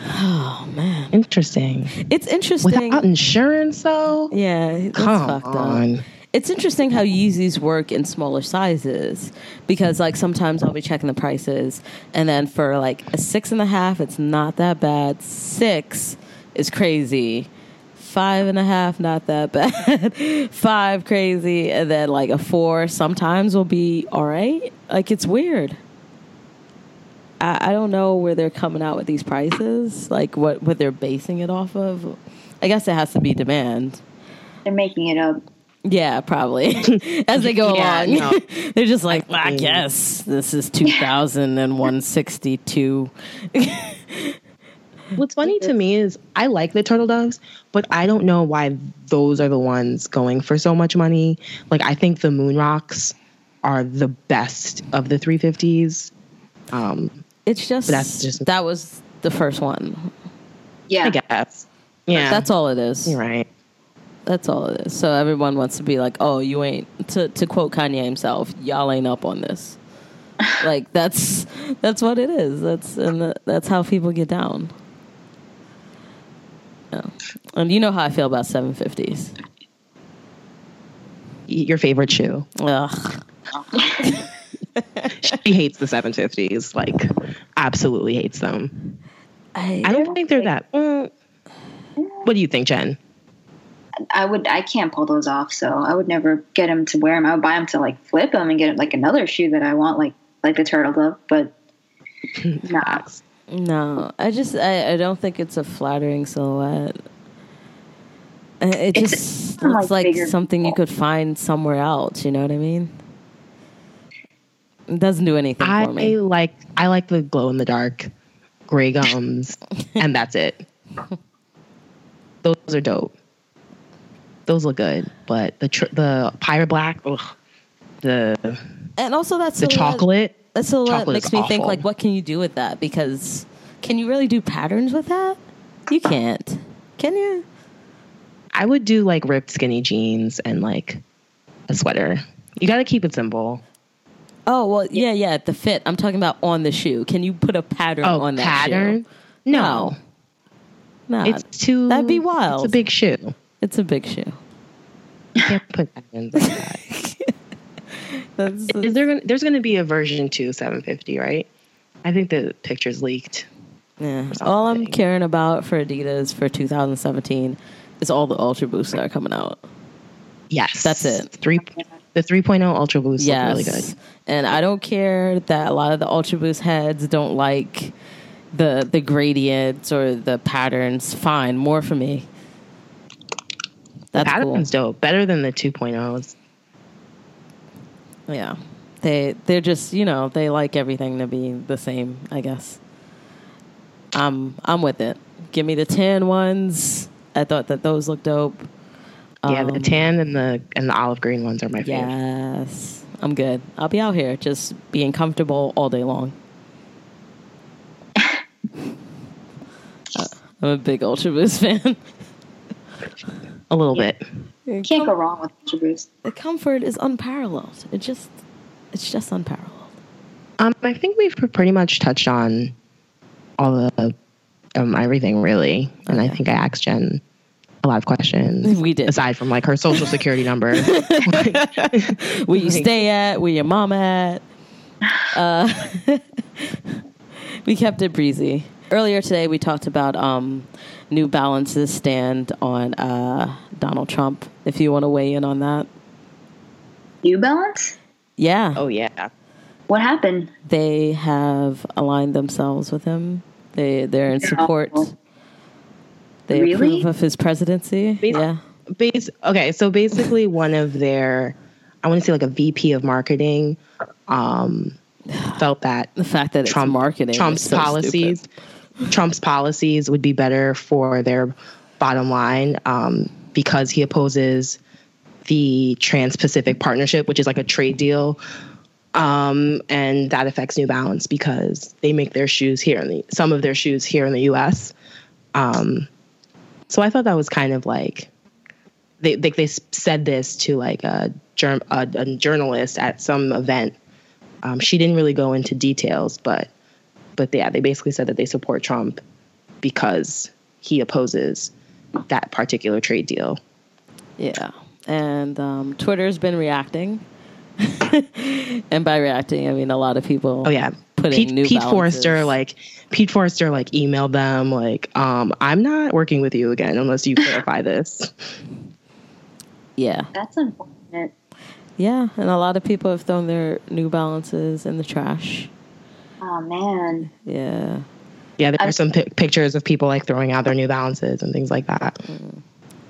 A: Oh man.
B: Interesting.
A: It's interesting.
B: Without insurance, though.
A: yeah, that's
B: Come
A: fucked up.
B: on.
A: It's interesting how Yeezys work in smaller sizes because, like, sometimes I'll be checking the prices, and then for like a six and a half, it's not that bad. Six is crazy. Five and a half, not that bad. Five, crazy, and then like a four, sometimes will be all right. Like, it's weird. I, I don't know where they're coming out with these prices, like what what they're basing it off of. I guess it has to be demand.
C: They're making it up.
A: Yeah, probably. As they go
B: Yeah,
A: along,
B: no.
A: they're just like, I
B: Mm.
A: guess this is two thousand and one sixty two.
B: What's funny to me is I like the turtle doves, but I don't know why those are the ones going for so much money. Like I think the moon rocks are the best of the 350s. Um,
A: It's just,
B: But that's just-
A: that was the first one.
C: Yeah.
B: I guess. Yeah,
A: That's all it is.
B: You're right.
A: That's all it is. So everyone wants to be like, oh, you ain't to to quote Kanye himself, y'all ain't up on this. like that's that's what it is. That's and the, that's how people get down. Yeah. And you know how I feel about seven fifties.
B: Your favorite shoe.
A: Ugh.
B: She hates the 750s. Like, absolutely hates them. I don't think they're that. Mm. What do you think, Jen?
C: I would. I can't pull those off, so I would never get him to wear them. I would buy him to like flip them and get him like another shoe that I want, like like the turtle dove. But nah,
A: No, I just I, I don't think it's a flattering silhouette. It just
C: I'm,
A: looks
C: like,
A: like
C: bigger.
A: something you could find somewhere else. You know what I mean? It doesn't do anything
B: I
A: for me.
B: like I like the glow in the dark gray gums, and that's it. Those are dope. Those look good, but the tr- the pirate black, ugh, the
A: And also that's
B: the chocolate.
A: that silhouette
B: chocolate
A: makes me think like, what can you do with that? Because can you really do patterns with that? You can't. Can you?
B: I would do like ripped skinny jeans and like a sweater. You got to keep it simple.
A: Oh well, yeah, yeah. The fit. I'm talking about on the shoe. Can you put a pattern
B: Oh,
A: on that
B: pattern?
A: shoe?
B: No,
A: No,
B: it's too.
A: That'd be wild.
B: It's a big shoe.
A: It's a big shoe.
B: You can't put patterns like that.
A: That's,
B: Is there gonna, there's going to be a version two 750, right? I think the pictures leaked.
A: yeah. All I'm caring about for Adidas for 2017 is all the Ultra Boosts that are coming out.
B: Yes,
A: That's it.
B: Three, the 3.0 Ultra Boost
A: yes.
B: look really good.
A: And I don't care that a lot of the Ultra Boost heads don't like the the gradients or the patterns. Fine, more for me. That's cool.
B: Pattern's dope. Better than the 2.0s.
A: Yeah. They they're just, you know, they like everything to be the same, I guess. I'm I'm with it. Give me the tan ones. I thought that those looked dope.
B: Yeah, the
A: Um,
B: tan and the and the olive green ones are my favorite.
A: Yes. I'm good. I'll be out here just being comfortable all day long. Uh, I'm a big Ultra Boost fan.
B: A little bit.
C: can't go wrong with Ultra Boost.
A: The comfort is unparalleled. It just it's just unparalleled.
B: Um, I think we've pretty much touched on all the um everything really, and I think I asked Jen a lot of questions.
A: We did.
B: aside from like her social security number.
A: where you stay at, where your mom at. Uh, we kept it breezy. Earlier today, we talked about um, New Balance's stand on uh, Donald Trump. If you want to weigh in on that,
C: New Balance?
A: yeah,
B: oh yeah,
C: What happened?
A: they have aligned themselves with him. They they're in support. They
C: Really?
A: approve of his presidency.
B: Based-
A: yeah,
B: base okay, so basically one of their I want to say like a VP of marketing um felt that
A: The fact that
B: Trump
A: it's marketing,
B: Trump's
A: so
B: policies
A: stupid.
B: Trump's policies would be better for their bottom line um, because he opposes the Trans-Pacific Partnership, which is like a trade deal, um, and that affects New Balance because they make their shoes here in the some of their shoes here in the U.S. Um, so I thought that was kind of like they they, they said this to like a, jour- a, a journalist at some event. Um, she didn't really go into details, but but yeah, they basically said that they support Trump because he opposes that particular trade deal.
A: Yeah. And um, Twitter's been reacting. and by reacting, I mean a lot of people.
B: Oh yeah,
A: Putting
B: Pete,
A: New
B: Pete
A: Balances.
B: Forrester like Pete Forester like emailed them like um, I'm not working with you again unless you clarify this.
A: Yeah.
C: That's unfortunate.
A: Yeah. And a lot of people have thrown their New Balances in the trash.
C: Oh man.
A: Yeah.
B: Yeah, there
C: I-
B: are some pic- pictures of people like throwing out their New Balances and things like that.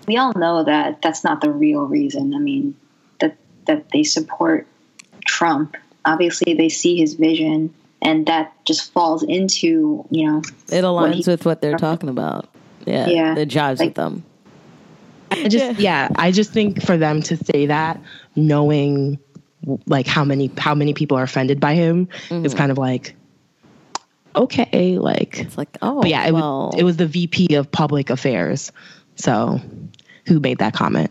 C: we all know that that's not the real reason. I mean, that that they support Trump. Obviously, they see his vision, and that just falls into you know.
A: It
C: what
A: aligns
C: he-
A: with what they're talking about. Yeah.
C: Yeah.
A: It jives
C: Like-
A: with them.
B: I just yeah, I just think for them to say that, knowing like how many how many people are offended by him, is mm-hmm. kind of like okay, like
A: It's like, oh,
B: but yeah, it
A: well,
B: was it was the VP of Public Affairs, so who made that comment.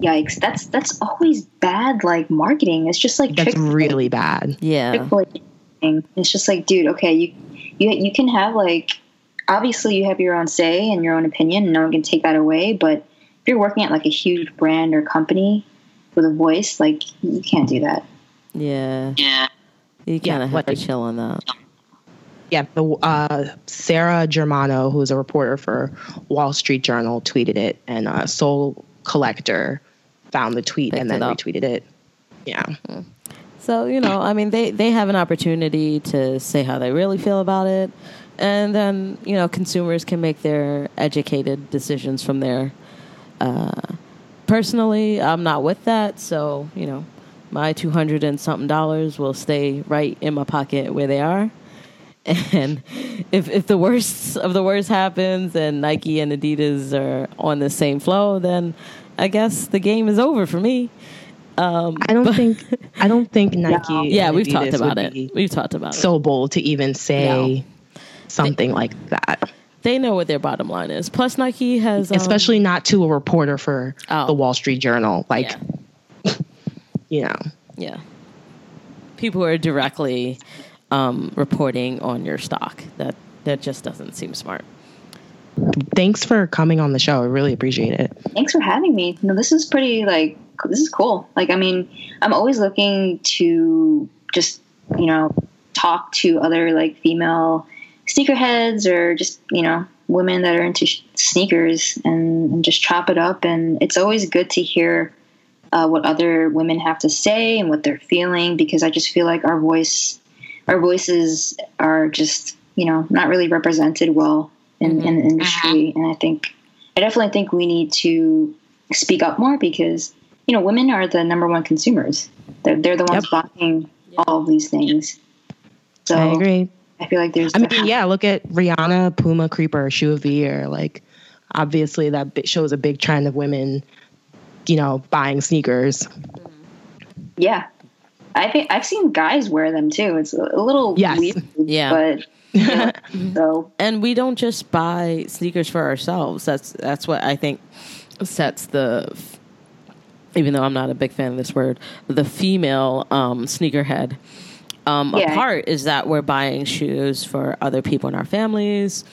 C: Yikes! That's that's always bad. Like marketing. It's just like
B: That's
C: Chick-fil-A.
B: really bad.
A: yeah.
C: Chick-fil-A. It's just like, dude. Okay, you you you can have like obviously you have your own say and your own opinion, and no one can take that away. But if you're working at like a huge brand or company with a voice, like you can't do that.
A: Yeah.
C: Yeah.
A: You kind of have
B: what
A: to chill on that.
B: Yeah, the uh, Sara Germano, who's a reporter for Wall Street Journal, tweeted it, and uh, Sole Collector found the tweet
A: Picked
B: and then
A: it
B: retweeted it. Yeah,
A: So, you know, I mean, they, they have an opportunity to say how they really feel about it. And then, you know, consumers can make their educated decisions from there. Uh, personally, I'm not with that. So, you know, my 200 and something dollars will stay right in my pocket where they are. And if, if the worst of the worst happens and Nike and Adidas are on the same flow, then I guess the game is over for me.
B: I don't think I don't think Nike.
A: Yeah, we've talked about it. We've talked about it.
B: So bold to even say something like that,
A: they know what their bottom line is. Plus, Nike has, um,
B: especially not to a reporter for
A: Oh.
B: the Wall Street Journal. Like,
A: yeah,
B: you know,
A: yeah, people are directly um, reporting on your stock. That that just doesn't seem smart.
B: Thanks for coming on the show. I really appreciate it.
C: Thanks for having me. No, this is pretty like this is cool. Like I mean, I'm always looking to just you know talk to other like female sneakerheads or just you know women that are into sh- sneakers and, and just chop it up. And it's always good to hear uh, what other women have to say and what they're feeling because I just feel like our voice, our voices are just you know not really represented well in, in the mm-hmm. industry. Uh-huh. And I think I definitely think we need to speak up more because you know women are the number one consumers. They're they're the ones buying all of these things. So
B: I agree.
C: I feel like there's.
B: I mean, yeah, look at Rihanna Puma Creeper Shoe of the Year. Like, obviously, that shows a big trend of women, you know, buying sneakers.
C: yeah. I think I've seen guys wear them too. It's a, a little
B: Yes.
C: weird,
A: Yeah.
C: but you so
A: and we don't just buy sneakers for ourselves. That's that's what I think sets the. Even though I'm not a big fan of this word, the female um, sneakerhead um,
C: Yeah.
A: apart is that we're buying shoes for other people in our families,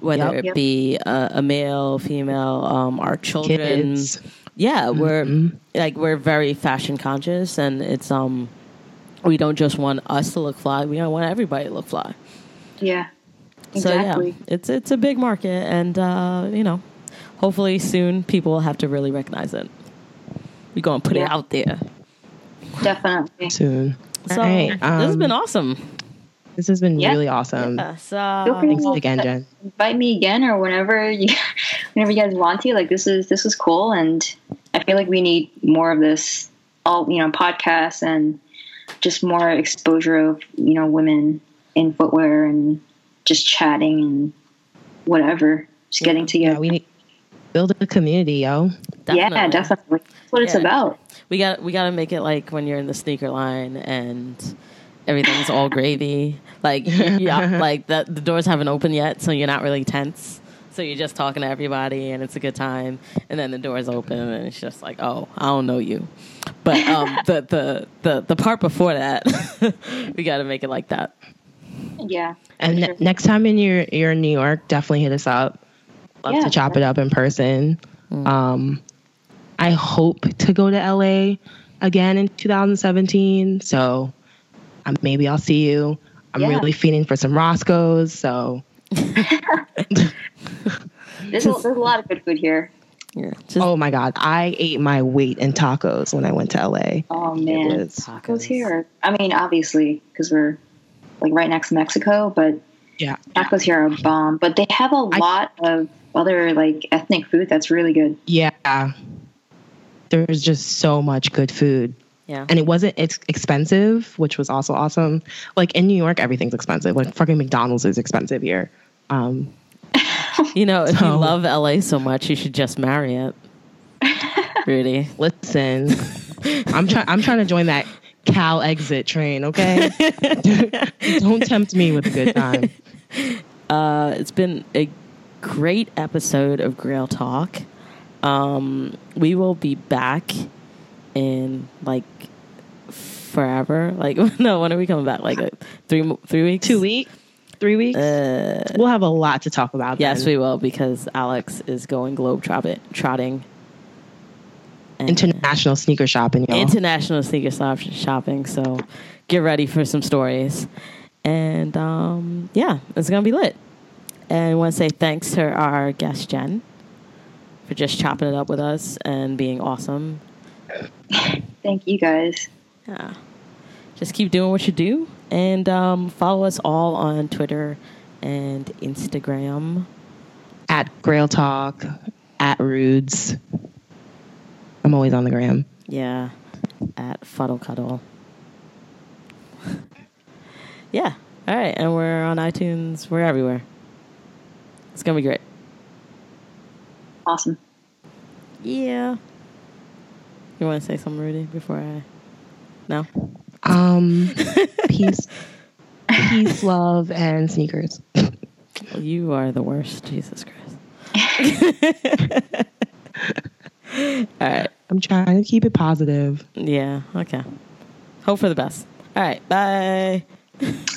A: whether
B: Yep.
A: it be a, a male, female, um, our children.
B: Kids.
A: Yeah, we're like we're very fashion conscious, and it's um we don't just want us to look fly; we don't want everybody to look fly.
C: Yeah,
A: So yeah, it's it's a big market, and uh, you know, hopefully soon people will have to really recognize it. We're gonna put it out there.
C: Definitely.
B: Soon.
A: So
B: All right,
A: this has
B: um,
A: been awesome.
B: This has been
C: Yeah.
B: really awesome.
A: Yes,
C: Feel free
B: Thanks
C: to
B: again, Jen.
C: invite me again or whenever you whenever you guys want to. Like this is this is cool, and I feel like we need more of this. All you know, podcasts and just more exposure of you know women in footwear and just chatting and whatever, just getting together.
B: Yeah, we need build a community, yo.
C: Yeah, definitely. That's what it's about.
A: We got we got to make it like when you're in the sneaker line and everything's all gravy. Like yeah, like the the doors haven't opened yet, so you're not really tense. So you're just talking to everybody, and it's a good time. And then the doors open, and it's just like, oh, I don't know you. But um, the the the the part before that, we got to make it like that.
C: Yeah.
B: And
C: for
B: ne- next time in you're you're in New York, definitely hit us up. Love
C: Yeah.
B: to chop it up in person. Um, I hope to go to LA again in 2017. So um, maybe I'll see you. I'm
C: Yeah.
B: really feeding for some Roscoe's. So
C: There's a, there's a lot of good food here.
A: Yeah, just
B: oh my god, I ate my weight in tacos when I went to LA.
C: Oh man,
B: was
C: tacos here. I mean, obviously because we're like right next to Mexico, but
B: Yeah.
C: tacos here are bomb. But they have a lot of other like ethnic food that's really good.
B: Yeah. There's just so much good food.
A: yeah.
B: And it wasn't it's expensive, which was also awesome. Like in New York, everything's expensive. Like fucking McDonald's is expensive here. Um,
A: You know, if you love LA so much, you should just marry it. Rudy.
B: listen, I'm trying. I'm trying to join that Calexit train. Okay, don't tempt me with a good time.
A: Uh, it's been a great episode of Grail Talk. Um, we will be back in like forever. Like, no, when are we coming back? Like uh, three three weeks?
B: Two weeks, three weeks.
A: Uh,
B: we'll have a lot to talk about.
A: yes,
B: then.
A: we will because Alex is going globe trotting. Trotting. And-
B: international sneaker shopping, y'all.
A: international sneaker shop shopping. So get ready for some stories. And um, yeah, it's gonna be lit. And I want to say thanks to our guest Jen for just chopping it up with us and being awesome.
C: Thank you guys.
A: Yeah, just keep doing what you do, and um, follow us all on Twitter and Instagram.
B: at Grail Talk, at Rudes. I'm always on the gram.
A: Yeah, at Fuddle Cuddle. yeah. All right, and we're on iTunes. We're everywhere. It's gonna be great.
C: Awesome.
A: Yeah. You want to say something, Rudy, before I? No.
B: Um, peace, peace, love, and sneakers.
A: Well, you are the worst, Jesus Christ. All right.
B: I'm trying to keep it positive.
A: Yeah. Okay. Hope for the best. All right. Bye.